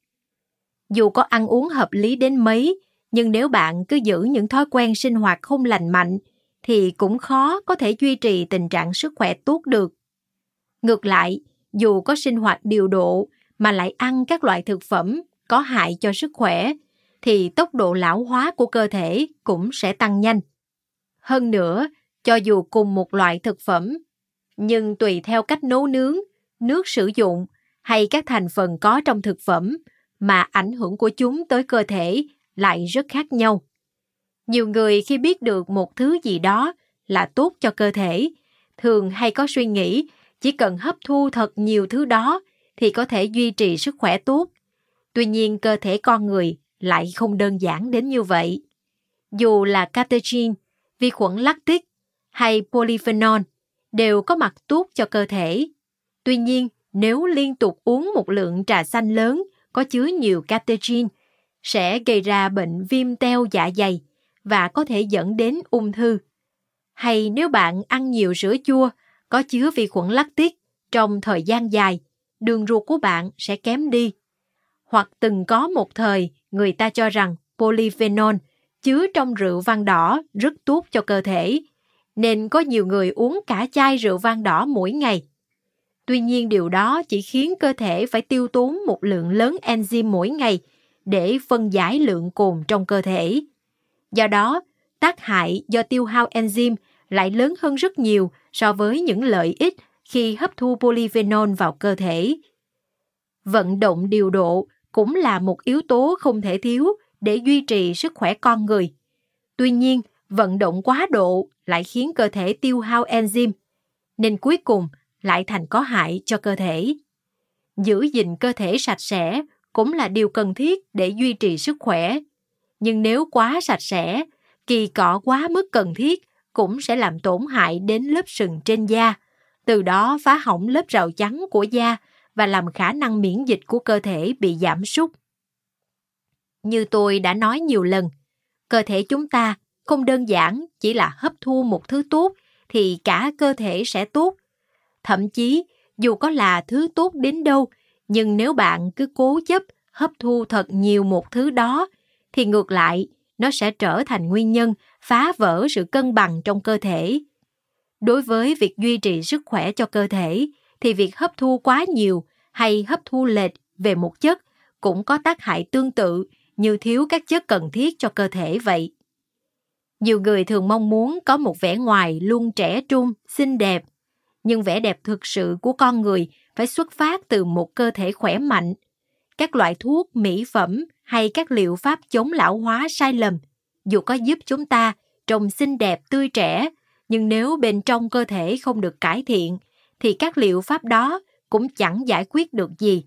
Dù có ăn uống hợp lý đến mấy, nhưng nếu bạn cứ giữ những thói quen sinh hoạt không lành mạnh, thì cũng khó có thể duy trì tình trạng sức khỏe tốt được. Ngược lại, dù có sinh hoạt điều độ mà lại ăn các loại thực phẩm có hại cho sức khỏe, thì tốc độ lão hóa của cơ thể cũng sẽ tăng nhanh. Hơn nữa, cho dù cùng một loại thực phẩm, nhưng tùy theo cách nấu nướng, nước sử dụng hay các thành phần có trong thực phẩm mà ảnh hưởng của chúng tới cơ thể lại rất khác nhau. Nhiều người khi biết được một thứ gì đó là tốt cho cơ thể, thường hay có suy nghĩ chỉ cần hấp thu thật nhiều thứ đó thì có thể duy trì sức khỏe tốt. Tuy nhiên cơ thể con người lại không đơn giản đến như vậy. Dù là catechin, vi khuẩn lactic hay polyphenol đều có mặt tốt cho cơ thể. Tuy nhiên, nếu liên tục uống một lượng trà xanh lớn có chứa nhiều catechin sẽ gây ra bệnh viêm teo dạ dày và có thể dẫn đến ung thư. Hay nếu bạn ăn nhiều sữa chua có chứa vi khuẩn lactic trong thời gian dài, đường ruột của bạn sẽ kém đi. Hoặc từng có một thời người ta cho rằng polyphenol chứa trong rượu vang đỏ rất tốt cho cơ thể, nên có nhiều người uống cả chai rượu vang đỏ mỗi ngày. Tuy nhiên điều đó chỉ khiến cơ thể phải tiêu tốn một lượng lớn enzyme mỗi ngày để phân giải lượng cồn trong cơ thể. Do đó, tác hại do tiêu hao enzyme lại lớn hơn rất nhiều so với những lợi ích khi hấp thu polyphenol vào cơ thể. Vận động điều độ cũng là một yếu tố không thể thiếu để duy trì sức khỏe con người. Tuy nhiên, vận động quá độ lại khiến cơ thể tiêu hao enzyme, nên cuối cùng lại thành có hại cho cơ thể. Giữ gìn cơ thể sạch sẽ cũng là điều cần thiết để duy trì sức khỏe. Nhưng nếu quá sạch sẽ, kỳ cọ quá mức cần thiết cũng sẽ làm tổn hại đến lớp sừng trên da, từ đó phá hỏng lớp rào chắn của da và làm khả năng miễn dịch của cơ thể bị giảm sút. Như tôi đã nói nhiều lần, cơ thể chúng ta không đơn giản chỉ là hấp thu một thứ tốt thì cả cơ thể sẽ tốt. Thậm chí, dù có là thứ tốt đến đâu, nhưng nếu bạn cứ cố chấp hấp thu thật nhiều một thứ đó, thì ngược lại, nó sẽ trở thành nguyên nhân phá vỡ sự cân bằng trong cơ thể. Đối với việc duy trì sức khỏe cho cơ thể, thì việc hấp thu quá nhiều hay hấp thu lệch về một chất cũng có tác hại tương tự như thiếu các chất cần thiết cho cơ thể vậy. Nhiều người thường mong muốn có một vẻ ngoài luôn trẻ trung, xinh đẹp, nhưng vẻ đẹp thực sự của con người phải xuất phát từ một cơ thể khỏe mạnh. Các loại thuốc, mỹ phẩm hay các liệu pháp chống lão hóa sai lầm, dù có giúp chúng ta trông xinh đẹp tươi trẻ, nhưng nếu bên trong cơ thể không được cải thiện, thì các liệu pháp đó cũng chẳng giải quyết được gì.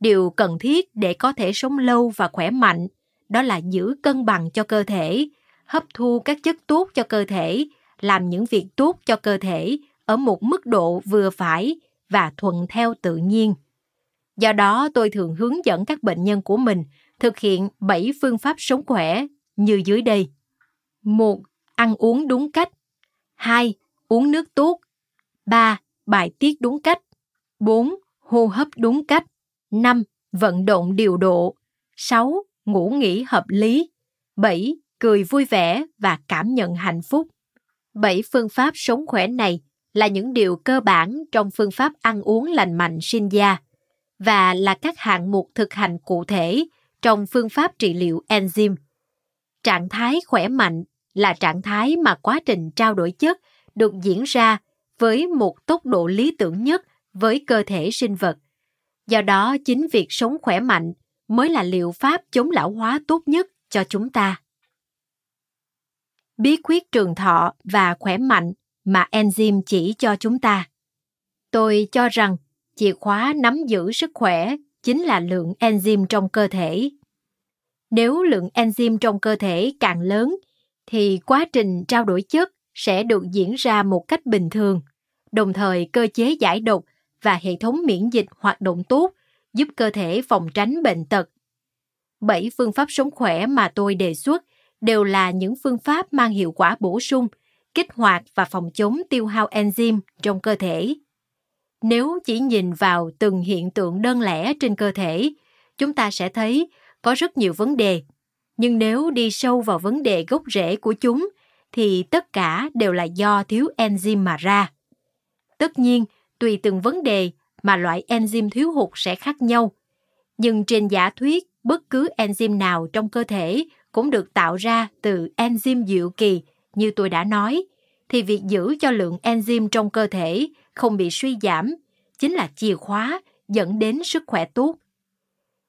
Điều cần thiết để có thể sống lâu và khỏe mạnh đó là giữ cân bằng cho cơ thể, hấp thu các chất tốt cho cơ thể, làm những việc tốt cho cơ thể ở một mức độ vừa phải và thuận theo tự nhiên. Do đó, tôi thường hướng dẫn các bệnh nhân của mình thực hiện 7 phương pháp sống khỏe như dưới đây. 1. Ăn uống đúng cách. 2. Uống nước tốt. 3. Bài tiết đúng cách. 4. Hô hấp đúng cách. 5. Vận động điều độ. 6. Ngủ nghỉ hợp lý. 7. Cười vui vẻ và cảm nhận hạnh phúc. 7 phương pháp sống khỏe này là những điều cơ bản trong phương pháp ăn uống lành mạnh Shinja và là các hạng mục thực hành cụ thể trong phương pháp trị liệu enzyme. Trạng thái khỏe mạnh là trạng thái mà quá trình trao đổi chất được diễn ra với một tốc độ lý tưởng nhất với cơ thể sinh vật. Do đó, chính việc sống khỏe mạnh mới là liệu pháp chống lão hóa tốt nhất cho chúng ta. Bí quyết trường thọ và khỏe mạnh mà enzyme chỉ cho chúng ta. Tôi cho rằng chìa khóa nắm giữ sức khỏe chính là lượng enzyme trong cơ thể. Nếu lượng enzyme trong cơ thể càng lớn, thì quá trình trao đổi chất sẽ được diễn ra một cách bình thường, đồng thời cơ chế giải độc và hệ thống miễn dịch hoạt động tốt, giúp cơ thể phòng tránh bệnh tật. Bảy phương pháp sống khỏe mà tôi đề xuất đều là những phương pháp mang hiệu quả bổ sung – kích hoạt và phòng chống tiêu hao enzyme trong cơ thể. Nếu chỉ nhìn vào từng hiện tượng đơn lẻ trên cơ thể, chúng ta sẽ thấy có rất nhiều vấn đề. Nhưng nếu đi sâu vào vấn đề gốc rễ của chúng, thì tất cả đều là do thiếu enzyme mà ra. Tất nhiên, tùy từng vấn đề mà loại enzyme thiếu hụt sẽ khác nhau. Nhưng trên giả thuyết, bất cứ enzyme nào trong cơ thể cũng được tạo ra từ enzyme diệu kỳ như tôi đã nói, thì việc giữ cho lượng enzyme trong cơ thể không bị suy giảm chính là chìa khóa dẫn đến sức khỏe tốt.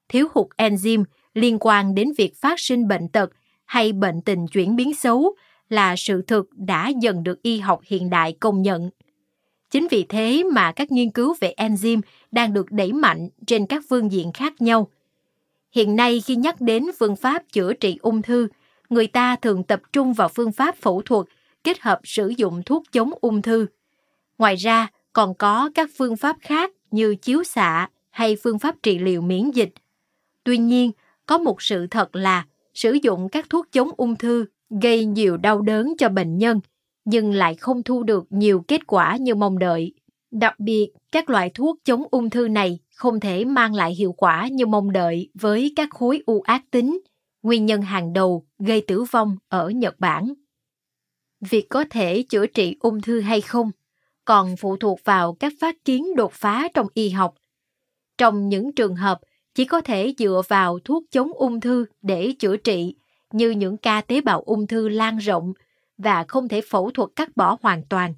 Thiếu hụt enzyme liên quan đến việc phát sinh bệnh tật hay bệnh tình chuyển biến xấu là sự thực đã dần được y học hiện đại công nhận. Chính vì thế mà các nghiên cứu về enzyme đang được đẩy mạnh trên các phương diện khác nhau. Hiện nay khi nhắc đến phương pháp chữa trị ung thư, người ta thường tập trung vào phương pháp phẫu thuật kết hợp sử dụng thuốc chống ung thư. Ngoài ra, còn có các phương pháp khác như chiếu xạ hay phương pháp trị liệu miễn dịch. Tuy nhiên, có một sự thật là sử dụng các thuốc chống ung thư gây nhiều đau đớn cho bệnh nhân, nhưng lại không thu được nhiều kết quả như mong đợi. Đặc biệt, các loại thuốc chống ung thư này không thể mang lại hiệu quả như mong đợi với các khối u ác tính, nguyên nhân hàng đầu gây tử vong ở Nhật Bản. Việc có thể chữa trị ung thư hay không còn phụ thuộc vào các phát kiến đột phá trong y học. Trong những trường hợp chỉ có thể dựa vào thuốc chống ung thư để chữa trị, như những ca tế bào ung thư lan rộng và không thể phẫu thuật cắt bỏ hoàn toàn.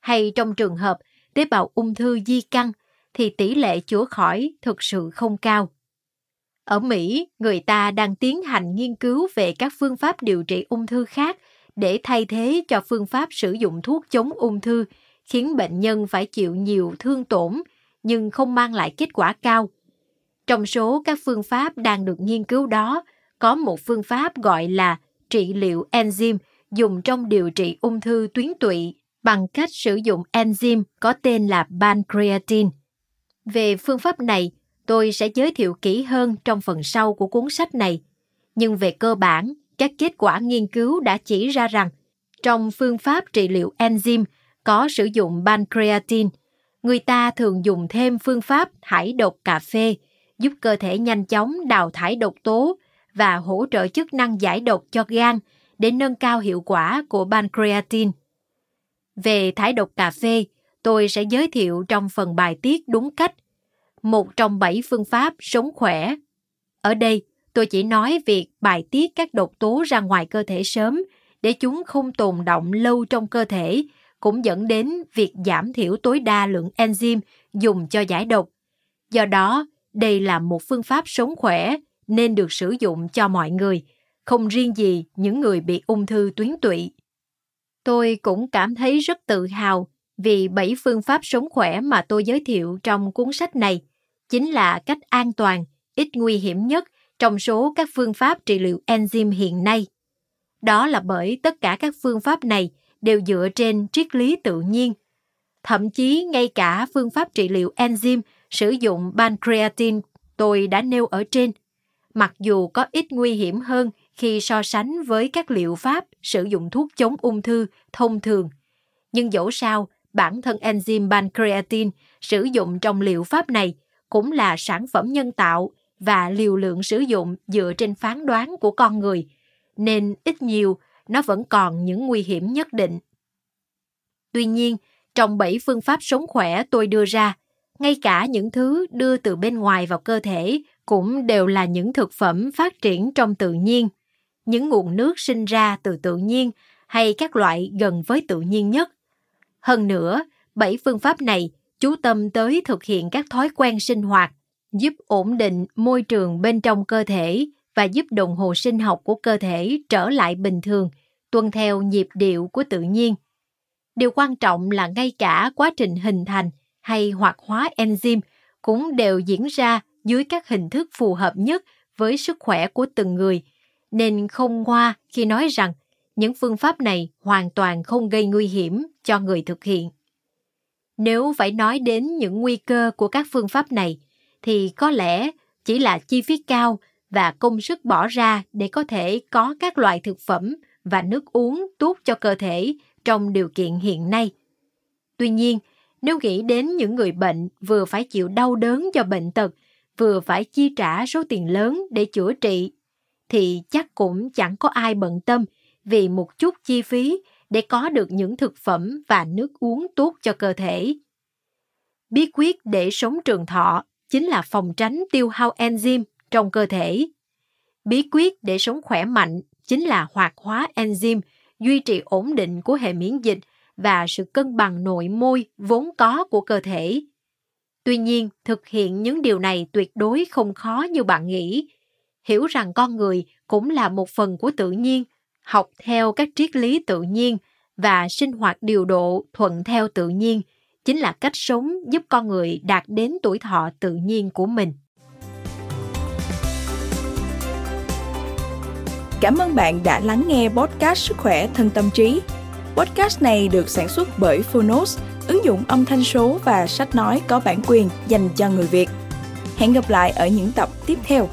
Hay trong trường hợp tế bào ung thư di căn thì tỷ lệ chữa khỏi thực sự không cao. Ở Mỹ, người ta đang tiến hành nghiên cứu về các phương pháp điều trị ung thư khác để thay thế cho phương pháp sử dụng thuốc chống ung thư, khiến bệnh nhân phải chịu nhiều thương tổn nhưng không mang lại kết quả cao. Trong số các phương pháp đang được nghiên cứu đó, có một phương pháp gọi là trị liệu enzyme dùng trong điều trị ung thư tuyến tụy bằng cách sử dụng enzyme có tên là pancreatin. Về phương pháp này, tôi sẽ giới thiệu kỹ hơn trong phần sau của cuốn sách này. Nhưng về cơ bản, các kết quả nghiên cứu đã chỉ ra rằng trong phương pháp trị liệu enzyme có sử dụng pancreatin, người ta thường dùng thêm phương pháp thải độc cà phê giúp cơ thể nhanh chóng đào thải độc tố và hỗ trợ chức năng giải độc cho gan để nâng cao hiệu quả của pancreatin. Về thải độc cà phê, tôi sẽ giới thiệu trong phần bài tiết đúng cách, một trong bảy phương pháp sống khỏe. Ở đây, Tôi chỉ nói việc bài tiết các độc tố ra ngoài cơ thể sớm để chúng không tồn động lâu trong cơ thể cũng dẫn đến việc giảm thiểu tối đa lượng enzyme dùng cho giải độc. Do đó, đây là một phương pháp sống khỏe nên được sử dụng cho mọi người, không riêng gì những người bị ung thư tuyến tụy. Tôi cũng cảm thấy rất tự hào vì bảy phương pháp sống khỏe mà tôi giới thiệu trong cuốn sách này chính là cách an toàn, ít nguy hiểm nhất trong số các phương pháp trị liệu enzyme hiện nay. Đó là bởi tất cả các phương pháp này đều dựa trên triết lý tự nhiên. Thậm chí ngay cả phương pháp trị liệu enzyme sử dụng pancreatin tôi đã nêu ở trên, mặc dù có ít nguy hiểm hơn khi so sánh với các liệu pháp sử dụng thuốc chống ung thư thông thường. Nhưng dẫu sao, bản thân enzyme pancreatin sử dụng trong liệu pháp này cũng là sản phẩm nhân tạo và liều lượng sử dụng dựa trên phán đoán của con người, nên ít nhiều nó vẫn còn những nguy hiểm nhất định. Tuy nhiên, trong bảy phương pháp sống khỏe tôi đưa ra, ngay cả những thứ đưa từ bên ngoài vào cơ thể cũng đều là những thực phẩm phát triển trong tự nhiên, những nguồn nước sinh ra từ tự nhiên hay các loại gần với tự nhiên nhất. Hơn nữa, bảy phương pháp này chú tâm tới thực hiện các thói quen sinh hoạt, giúp ổn định môi trường bên trong cơ thể và giúp đồng hồ sinh học của cơ thể trở lại bình thường, tuân theo nhịp điệu của tự nhiên. Điều quan trọng là ngay cả quá trình hình thành hay hoạt hóa enzyme cũng đều diễn ra dưới các hình thức phù hợp nhất với sức khỏe của từng người, nên không ngoa khi nói rằng những phương pháp này hoàn toàn không gây nguy hiểm cho người thực hiện. Nếu phải nói đến những nguy cơ của các phương pháp này, thì có lẽ chỉ là chi phí cao và công sức bỏ ra để có thể có các loại thực phẩm và nước uống tốt cho cơ thể trong điều kiện hiện nay. Tuy nhiên, nếu nghĩ đến những người bệnh vừa phải chịu đau đớn do bệnh tật, vừa phải chi trả số tiền lớn để chữa trị, thì chắc cũng chẳng có ai bận tâm vì một chút chi phí để có được những thực phẩm và nước uống tốt cho cơ thể. Bí quyết để sống trường thọ chính là phòng tránh tiêu hao enzyme trong cơ thể. Bí quyết để sống khỏe mạnh chính là hoạt hóa enzyme, duy trì ổn định của hệ miễn dịch và sự cân bằng nội môi vốn có của cơ thể. Tuy nhiên, thực hiện những điều này tuyệt đối không khó như bạn nghĩ. Hiểu rằng con người cũng là một phần của tự nhiên, học theo các triết lý tự nhiên và sinh hoạt điều độ thuận theo tự nhiên chính là cách sống giúp con người đạt đến tuổi thọ tự nhiên của mình. Cảm ơn bạn đã lắng nghe podcast Sức khỏe thân tâm trí. Podcast này được sản xuất bởi Phonos, ứng dụng âm thanh số và sách nói có bản quyền dành cho người Việt. Hẹn gặp lại ở những tập tiếp theo.